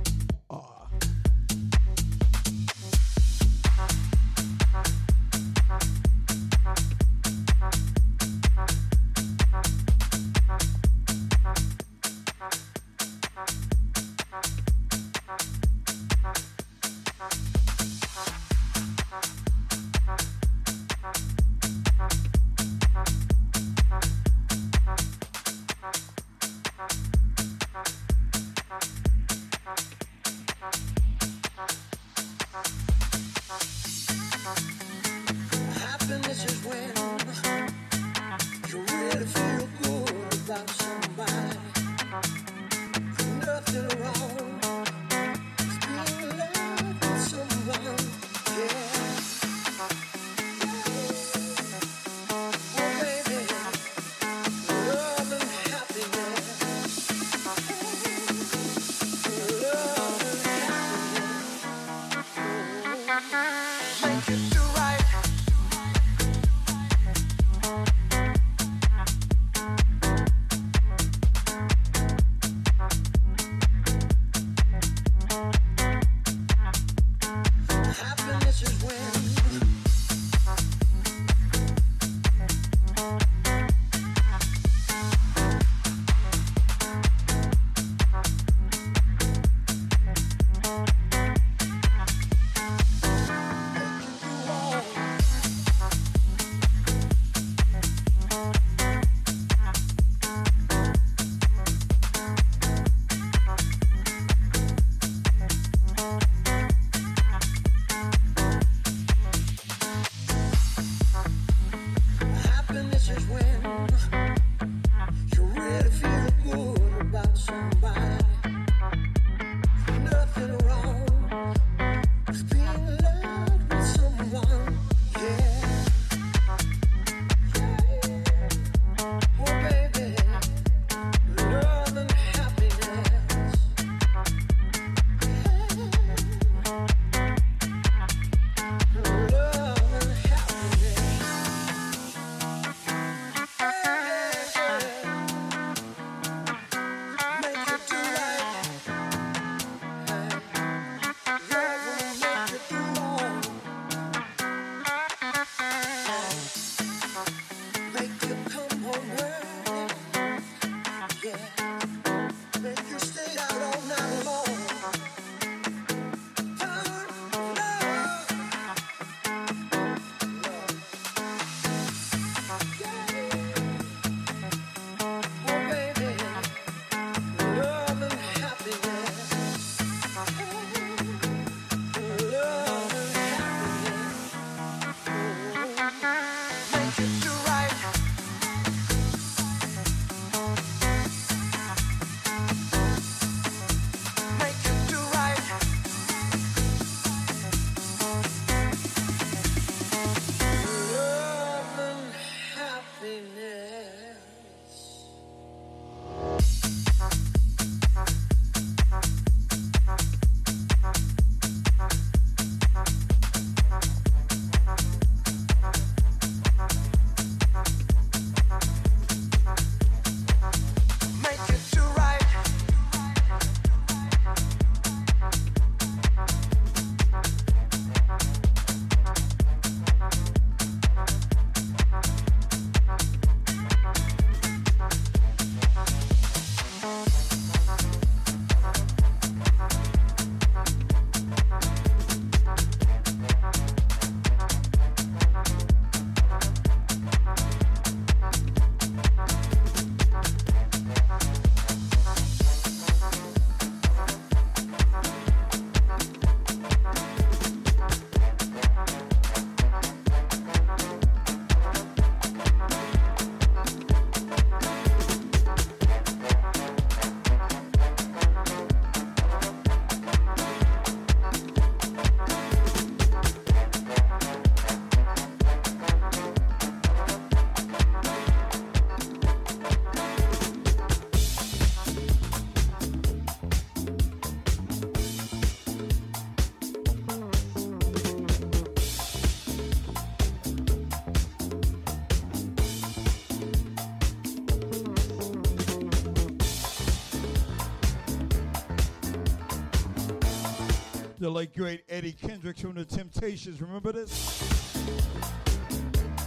late great Eddie Kendricks from the Temptations. Remember this?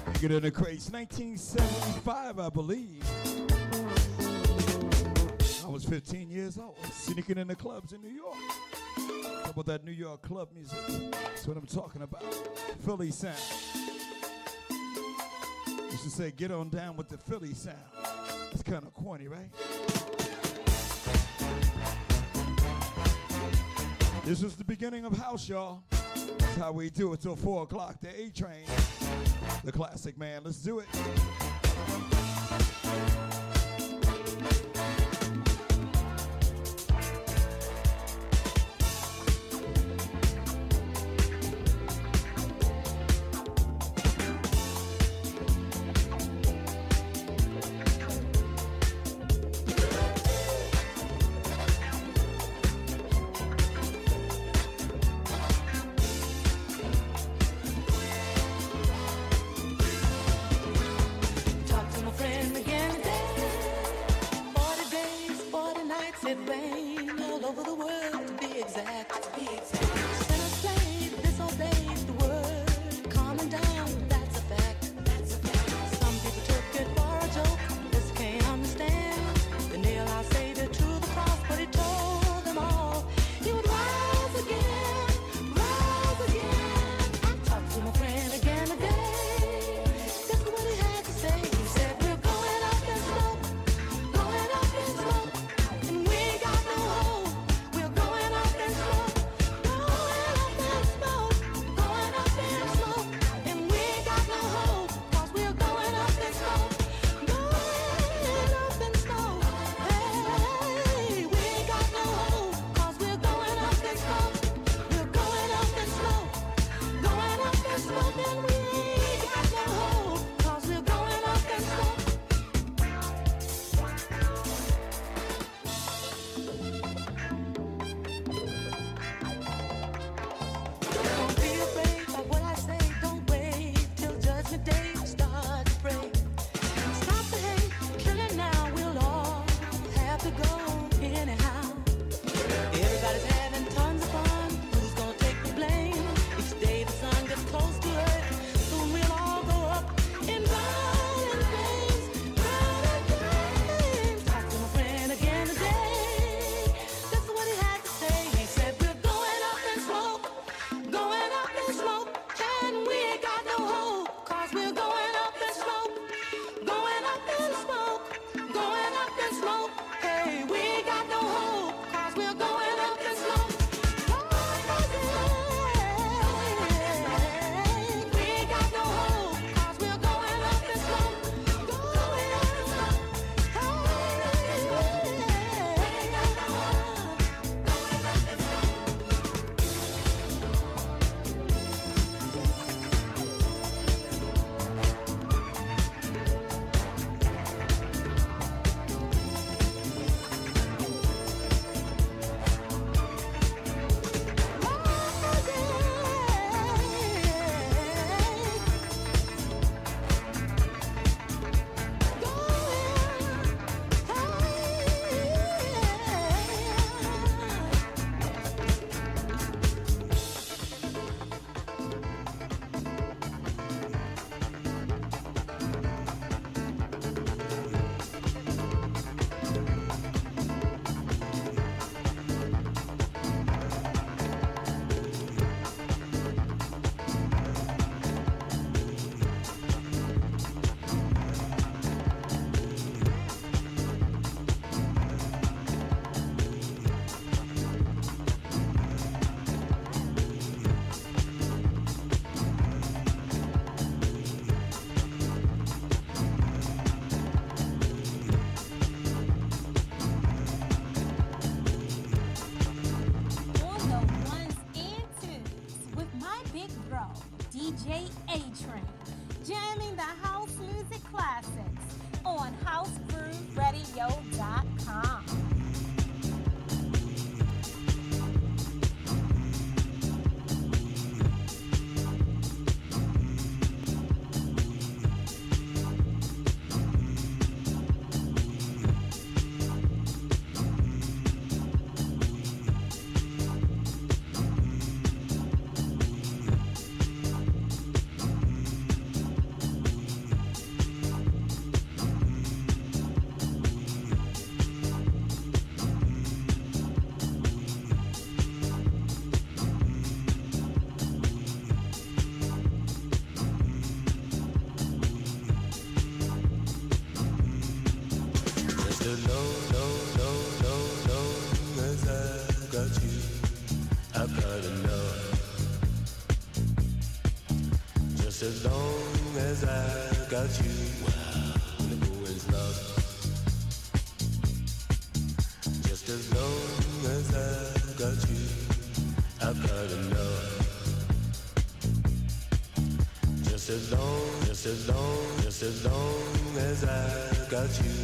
You get in the craze. 1975, I believe. I was 15 years old, sneaking in the clubs in New York. How about that New York club music? That's what I'm talking about. Philly sound. You should say, get on down with the Philly sound. It's kind of corny, right? This is the beginning of house, y'all. That's how we do it till 4 o'clock. The A train, the classic man. Let's do it. without you. Wow. The ruins love. Just as long as I've got you, I've got enough. Just as long, just as long, just as long as I've got you.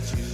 you.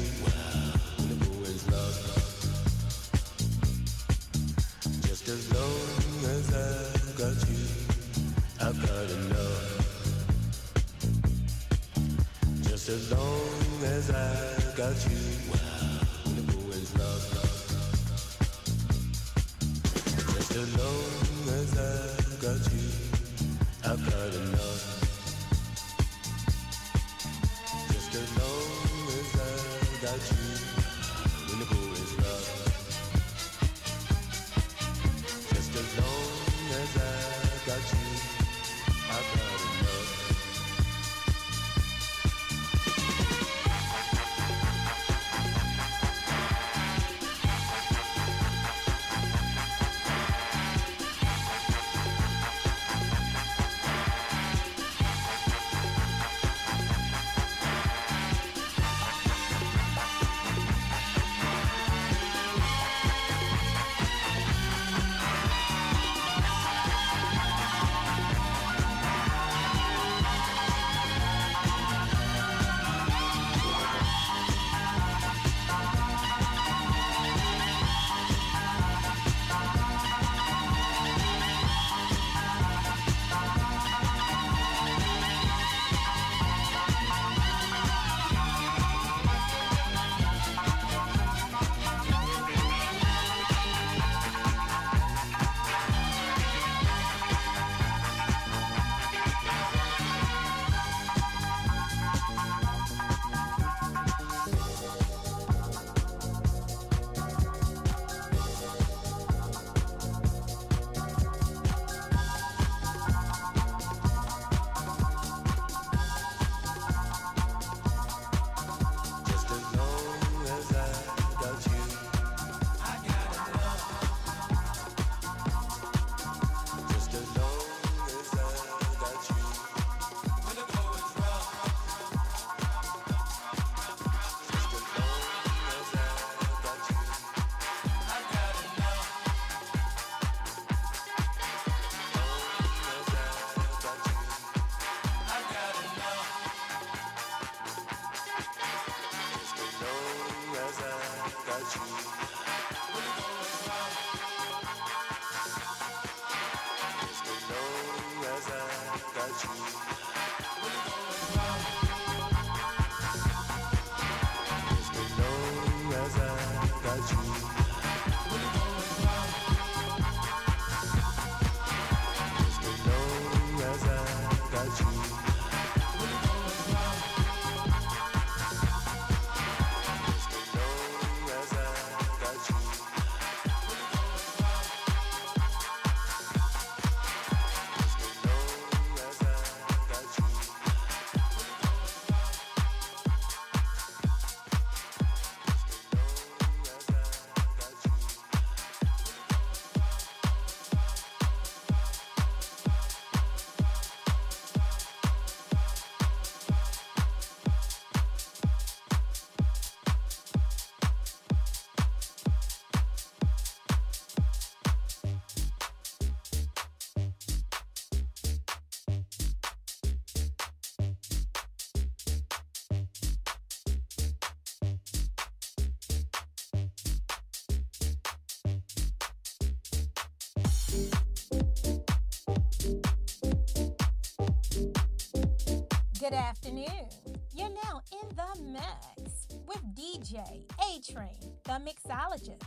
Good afternoon. You're now in the mix with DJ A Train, the mixologist,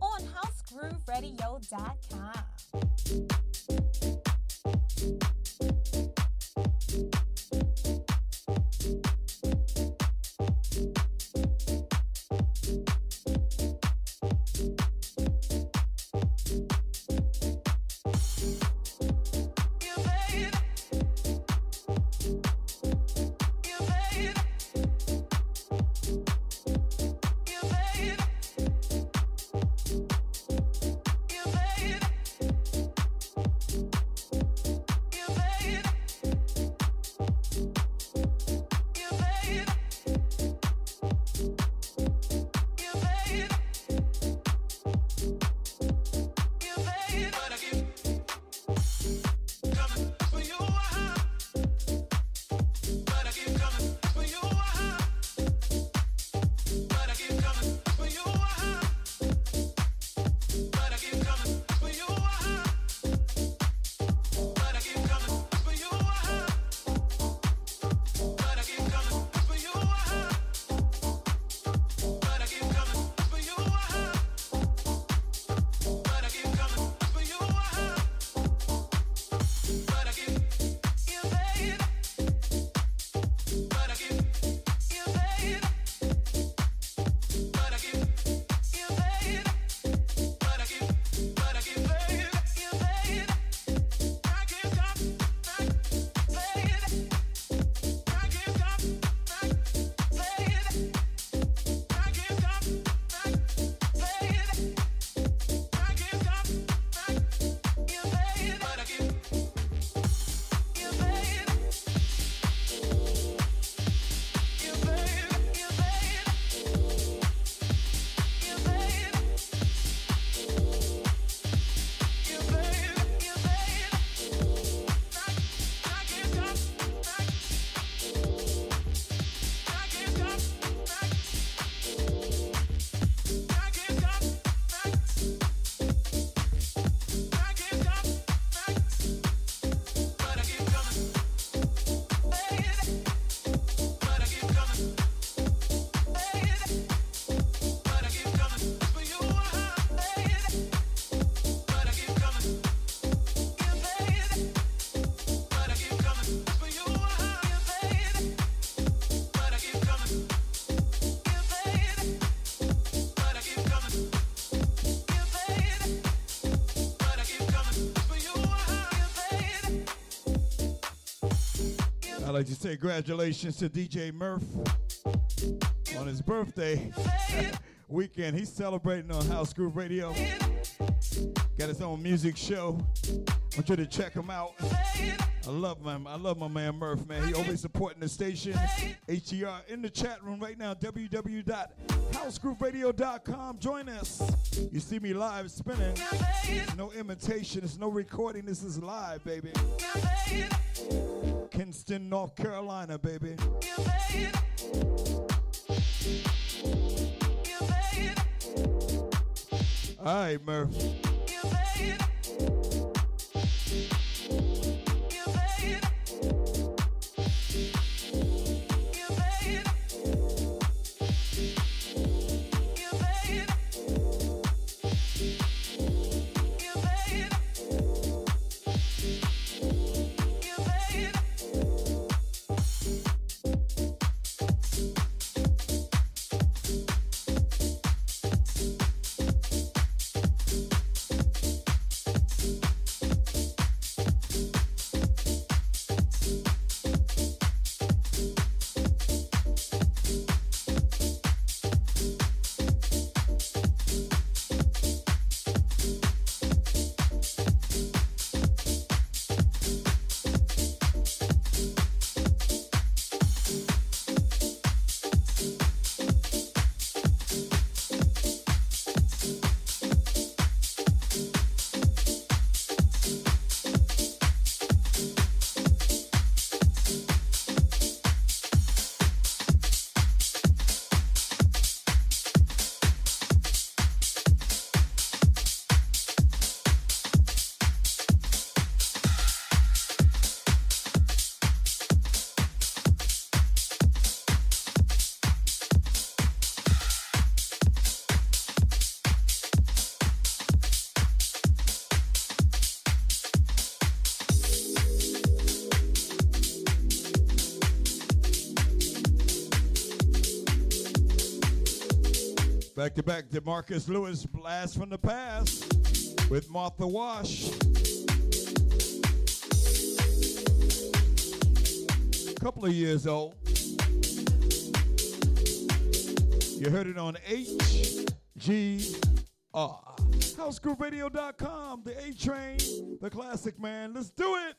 on housegrooveradio.com. I'd like to say congratulations to DJ Murph on his birthday weekend. He's celebrating on House Groove Radio. Got his own music show. I want you to check him out. I love him. I love my man Murph, man. He always supporting the station. HER in the chat room right now. www.housegrooveradio.com. Join us. You see me live spinning. No imitation. It's no recording. This is live, baby. Kinston, North Carolina, baby. All right, Murph. Back to back, Demarcus Lewis, Blast from the Past with Martha Wash. A Couple of years old. You heard it on HGR. HouseGrooveRadio.com, the A Train, the classic man. Let's do it.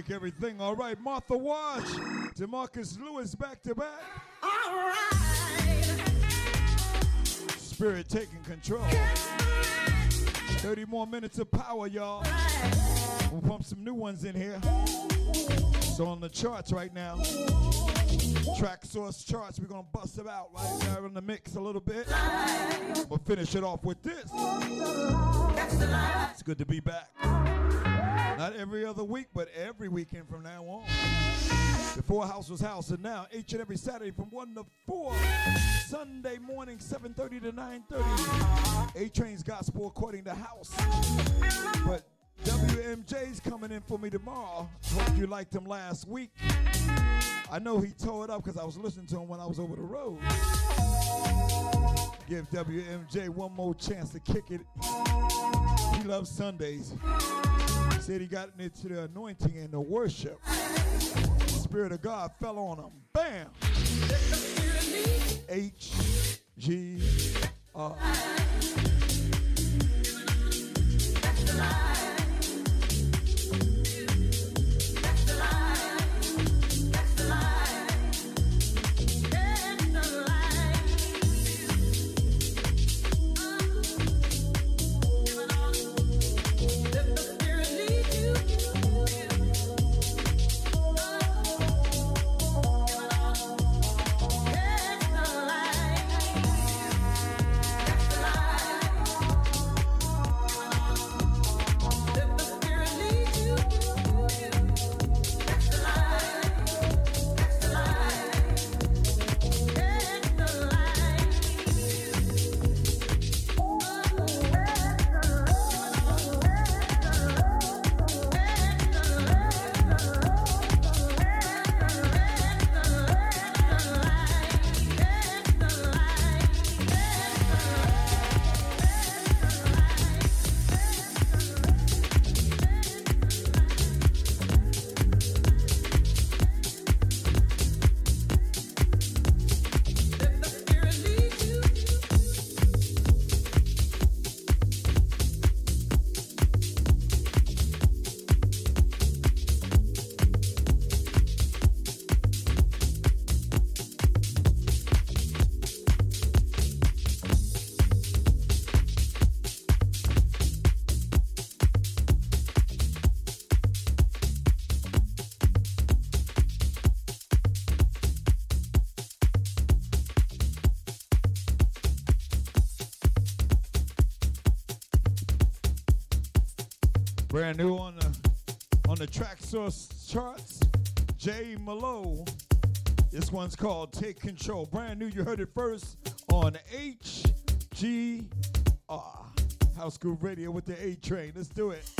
Make everything all right. Martha Wash, Demarcus Lewis back to back. All right. Spirit taking control. 30 more minutes of power, y'all. We'll pump some new ones in here. So on the charts right now. Traxsource charts, we're gonna bust them out right there in the mix a little bit. We'll finish it off with this. It's good to be back. Not every other week, but every weekend from now on. Before House was House, and now each and every Saturday from 1 to 4. Sunday morning, 7.30 to 9.30. A Train's Gospel according to House. But WMJ's coming in for me tomorrow. Hope you liked him last week. I know he tore it up because I was listening to him when I was over the road. Give WMJ one more chance to kick it. He loves Sundays. Said he got into the anointing and the worship. The Spirit of God fell on him. Bam! H G R. source charts. Jay Malo. This one's called Take Control. Brand new. You heard it first on HGR. House Groove Radio with the A Train. Let's do it.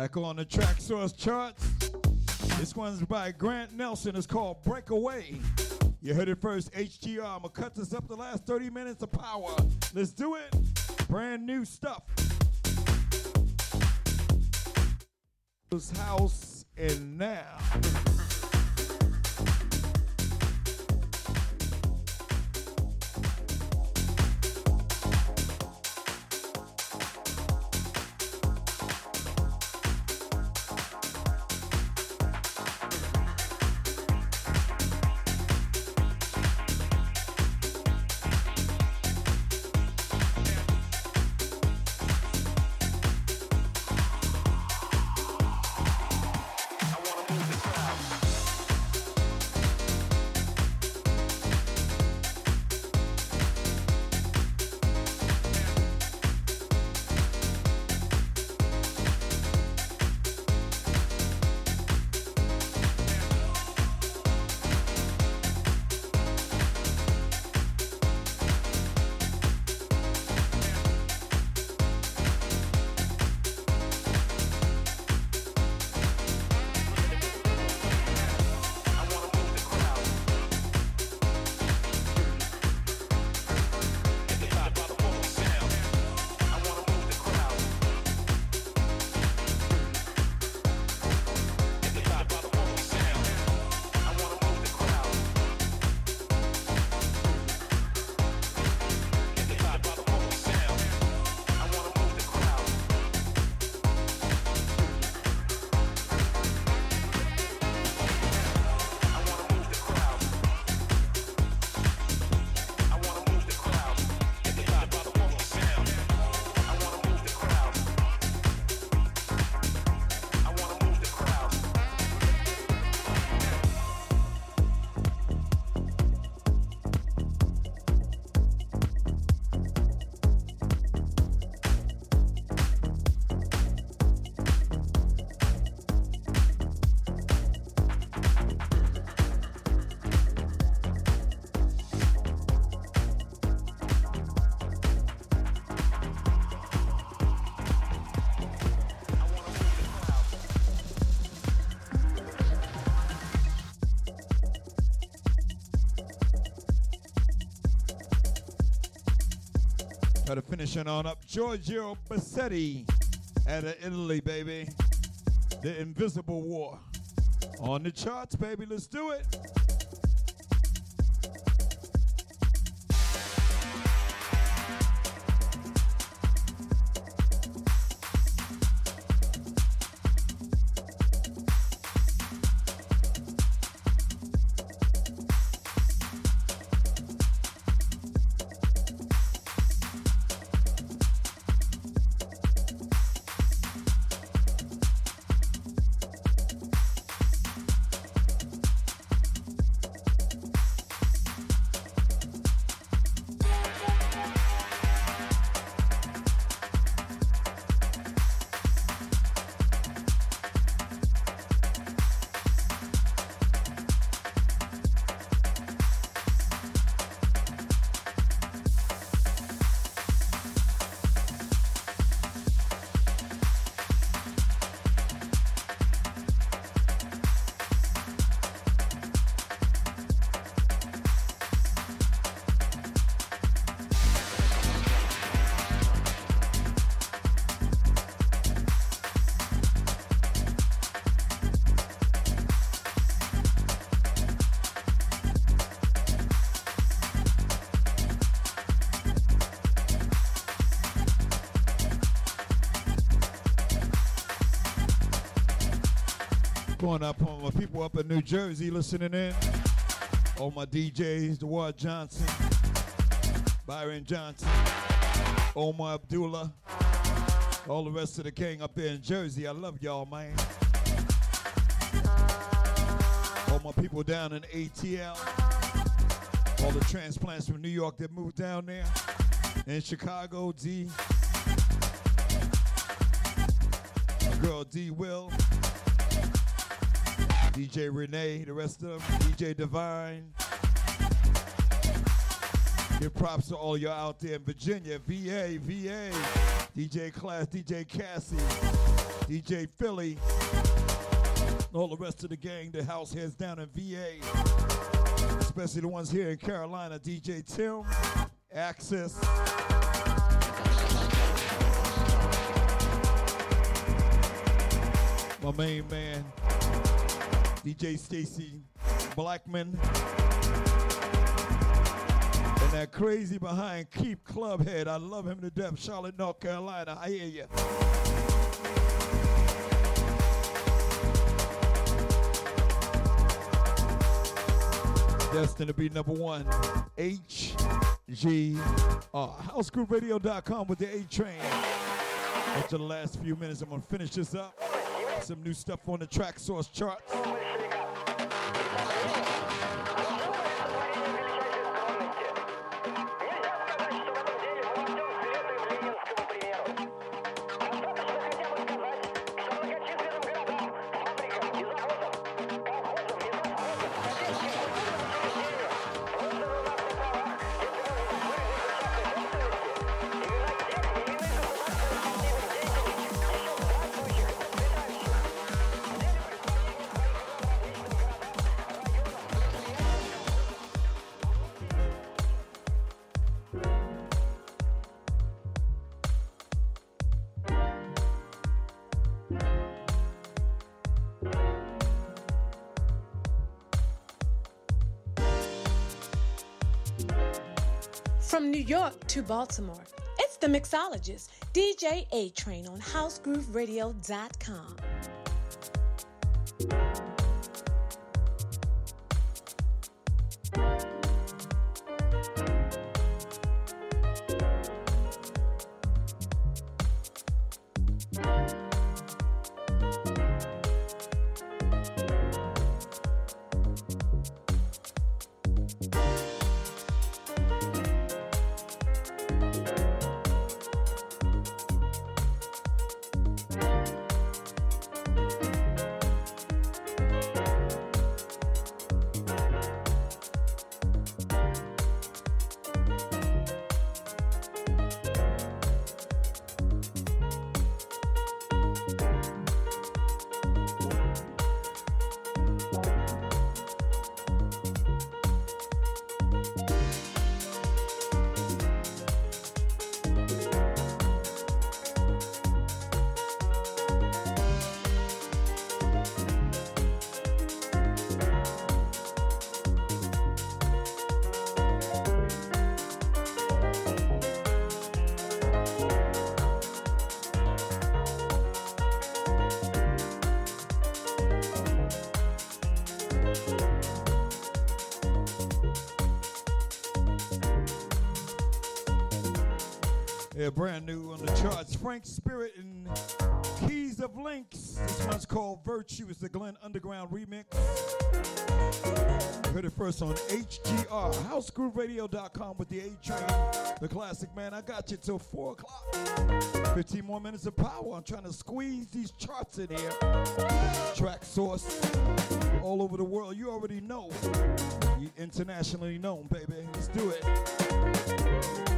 Back on the Traxsource charts. This one's by Grant Nelson. It's called Breakaway. You heard it first, HGR. I'm gonna cut this up the last 30 minutes of power. Let's do it. Brand new stuff. This House finishing on up Giorgio Bassetti out of Italy, baby. The Invisible War. On the charts, baby. Let's do it. Going up on my people up in New Jersey listening in. All my DJs, DeWard Johnson, Byron Johnson, Omar Abdullah, all the rest of the gang up there in Jersey. I love y'all, man. All my people down in ATL, all the transplants from New York that moved down there, in Chicago, D. Girl D Will. DJ Renee, the rest of them, DJ Divine. Give props to all y'all out there in Virginia, VA, VA, DJ Class, DJ Cassie, DJ Philly, all the rest of the gang, the house heads down in VA, especially the ones here in Carolina. DJ Tim, Access. My main man, DJ Stacy Blackman. And that crazy behind Keep Clubhead. I love him to death. Charlotte, North Carolina. I hear you. Destined to be number one. HGR. HouseGrooveRadio.com with the A train. After the last few minutes, I'm going to finish this up. Some new stuff on the Traxsource charts. To Baltimore, it's the mixologist, DJ A Train on HouseGrooveRadio.com. Frank Spirit and Keys of Links. This one's called Virtue. It's the Glenn Underground remix. Heard it first on HGR, HouseGrooveRadio.com with the A Train, the classic man. I got you till 4 o'clock. 15 more minutes of power. I'm trying to squeeze these charts in here. Traxsource all over the world. You already know. You internationally known, baby. Let's do it.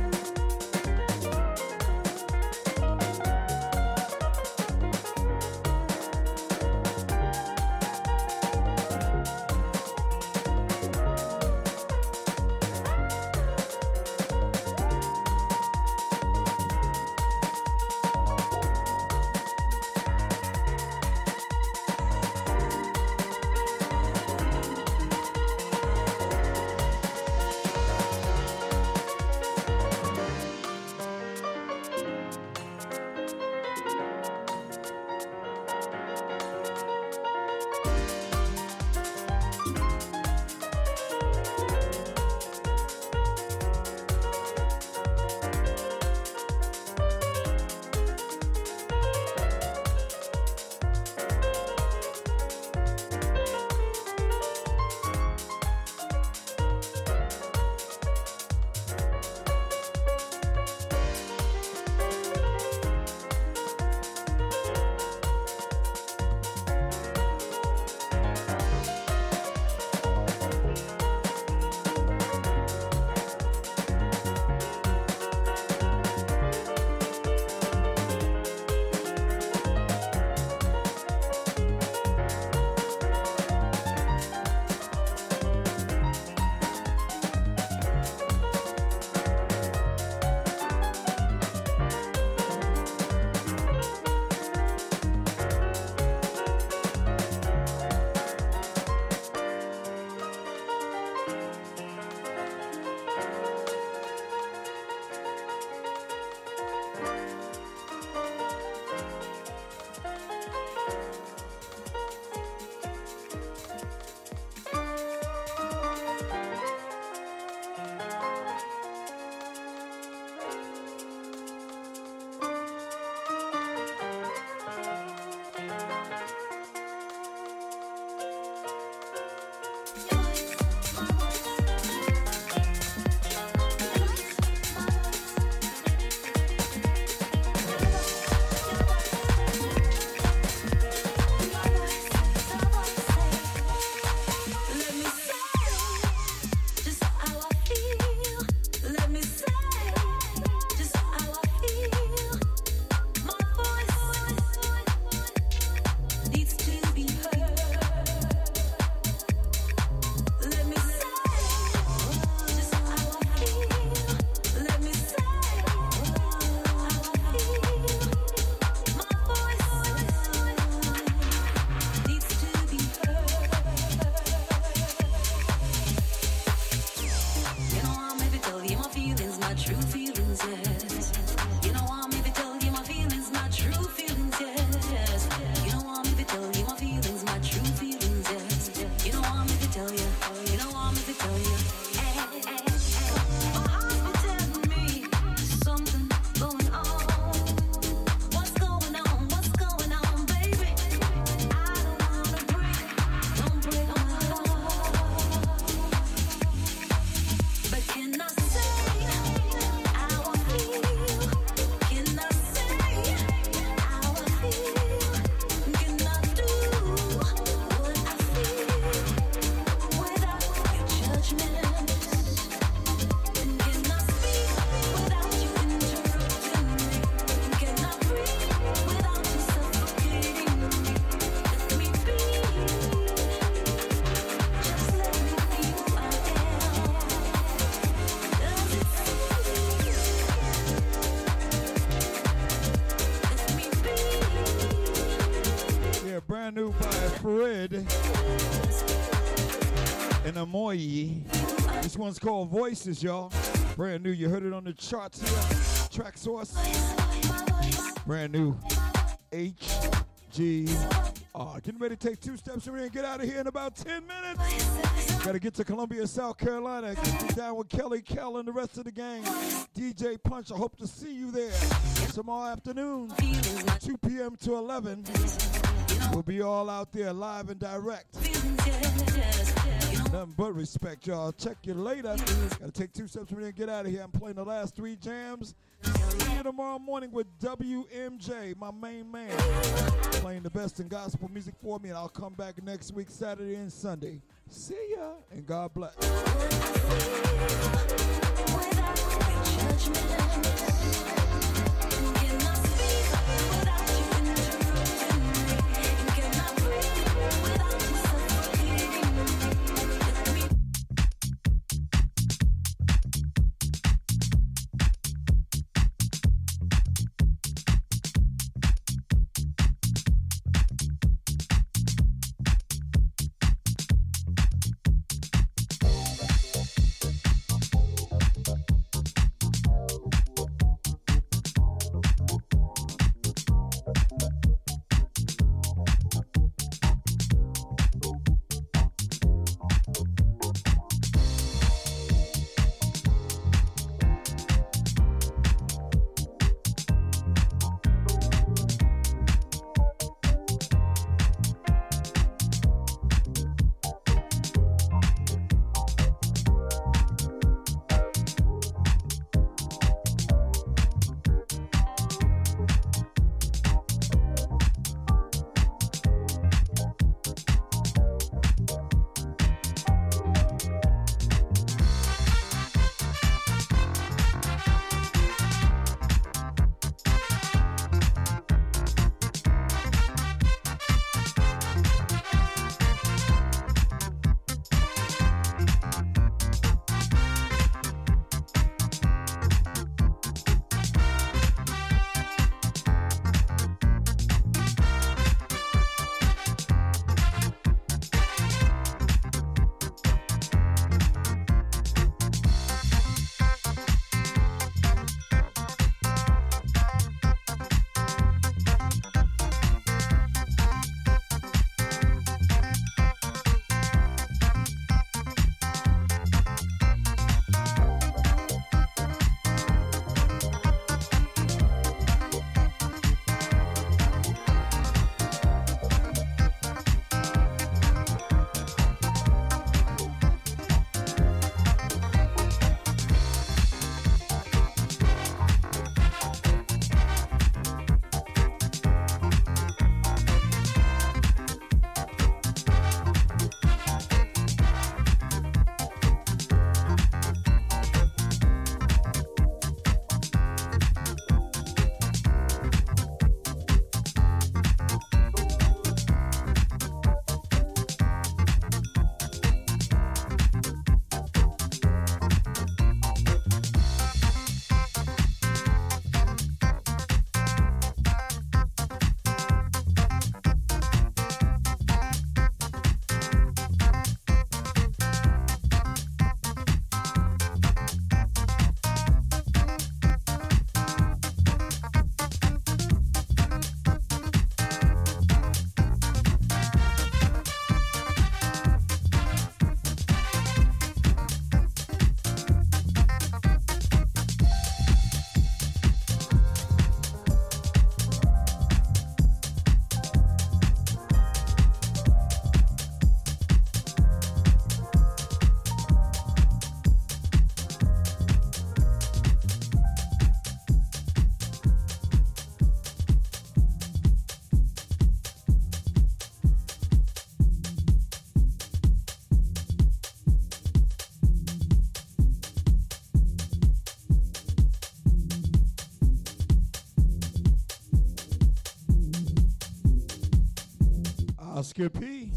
And Amoyi. This one's called Voices, y'all. Brand new. You heard it on the charts here. Traxsource. Brand new. HGR. Getting ready to take two steps in and get out of here in about 10 minutes. Got to get to Columbia, South Carolina. Get down with Kelly Kell and the rest of the gang. DJ Punch, I hope to see you there tomorrow afternoon, 2 p.m. to 11. We'll be all out there live and direct. Nothing but respect, y'all. Check you later. Gotta take two steps from here and get out of here. I'm playing the last three jams. See you tomorrow morning with WMJ, my main man. Playing the best in gospel music for me, and I'll come back next week, Saturday and Sunday. See ya, and God bless. Oscar P.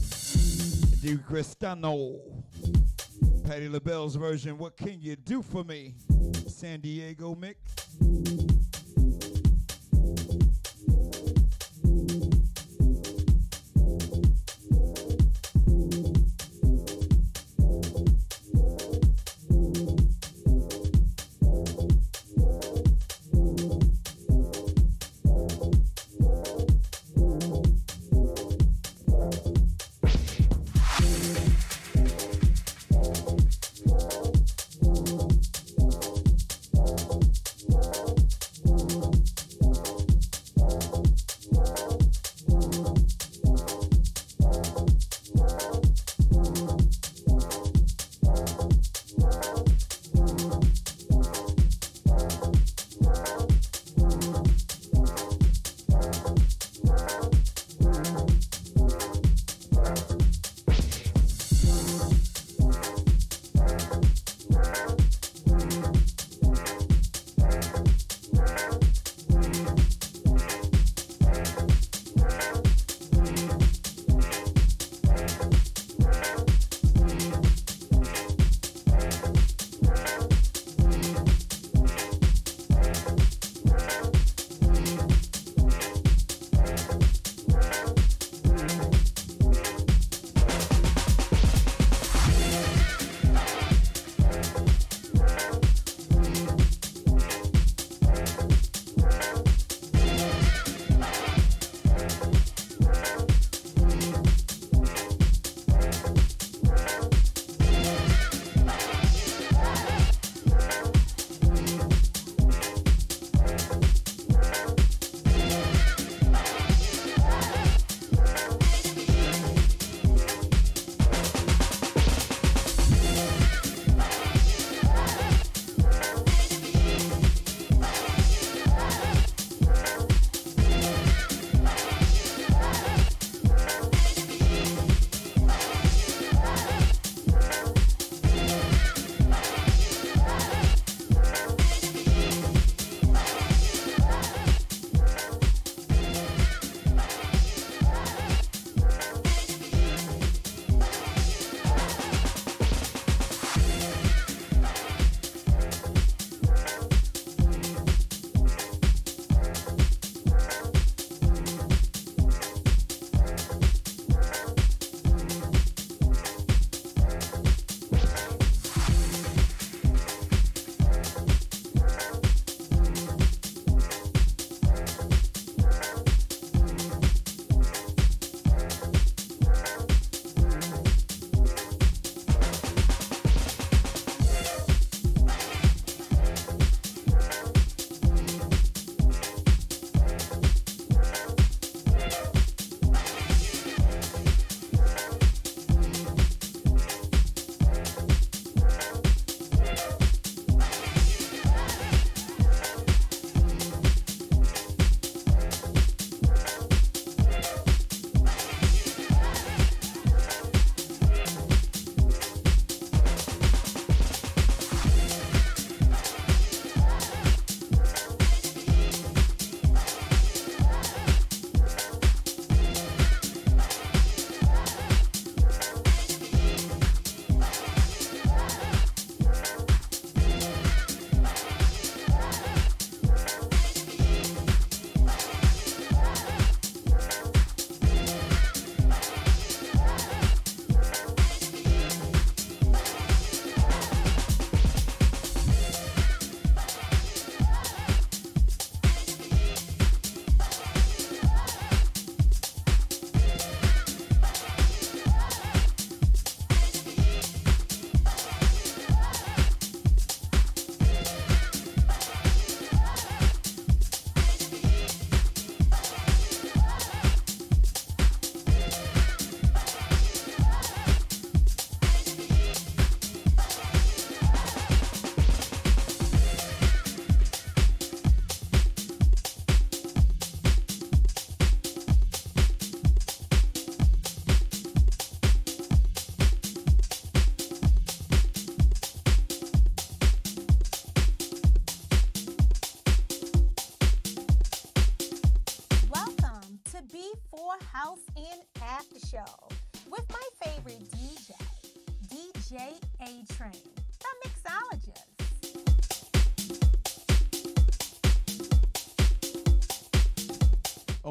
Di Cristano. Patti LaBelle's version, What Can You Do For Me? San Diego mix.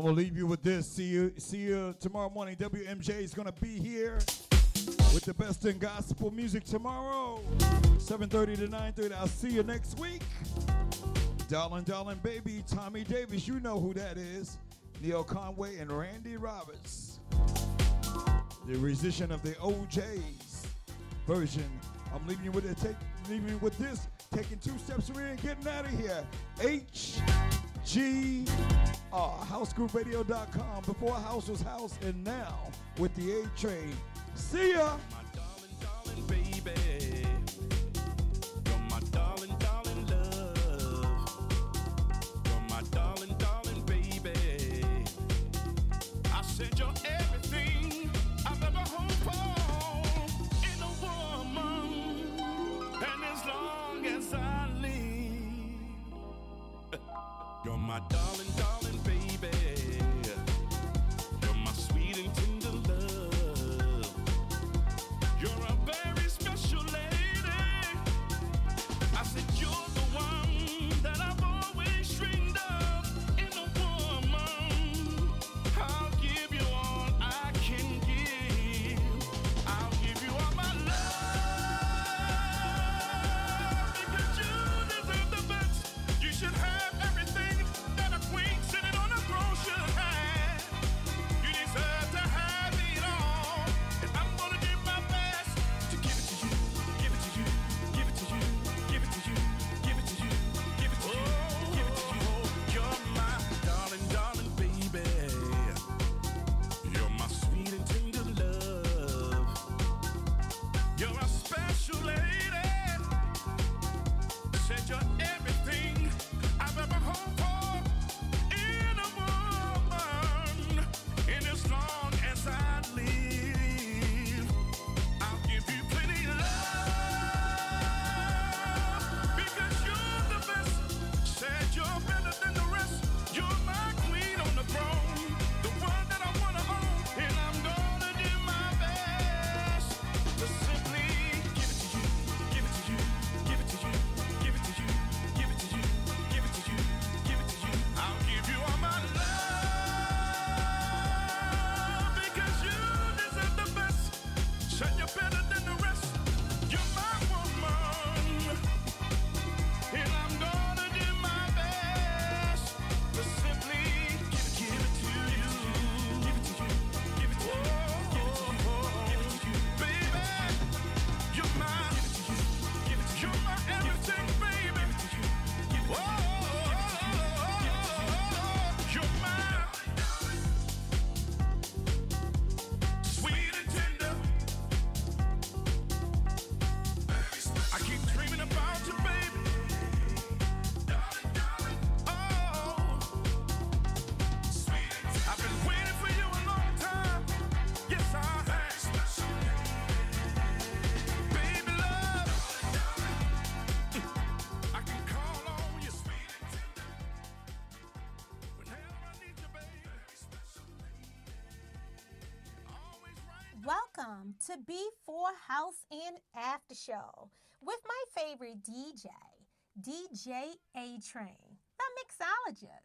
will leave you with this. See you, see you tomorrow morning. WMJ is going to be here with the best in gospel music tomorrow, 7:30 to 9:30. I'll see you next week. Darling, darling, baby, Tommy Davis, you know who that is. Neil Conway and Randy Roberts, the musician of the O'Jays version. I'm leaving you with it. Take, leaving you with this. Taking two steps away and getting out of here. H G. Uh, are housegrooveradio.com, Before House Was House, and now with the A Train. See ya! to be for House and After Show with my favorite DJ, DJ A Train, the mixologist.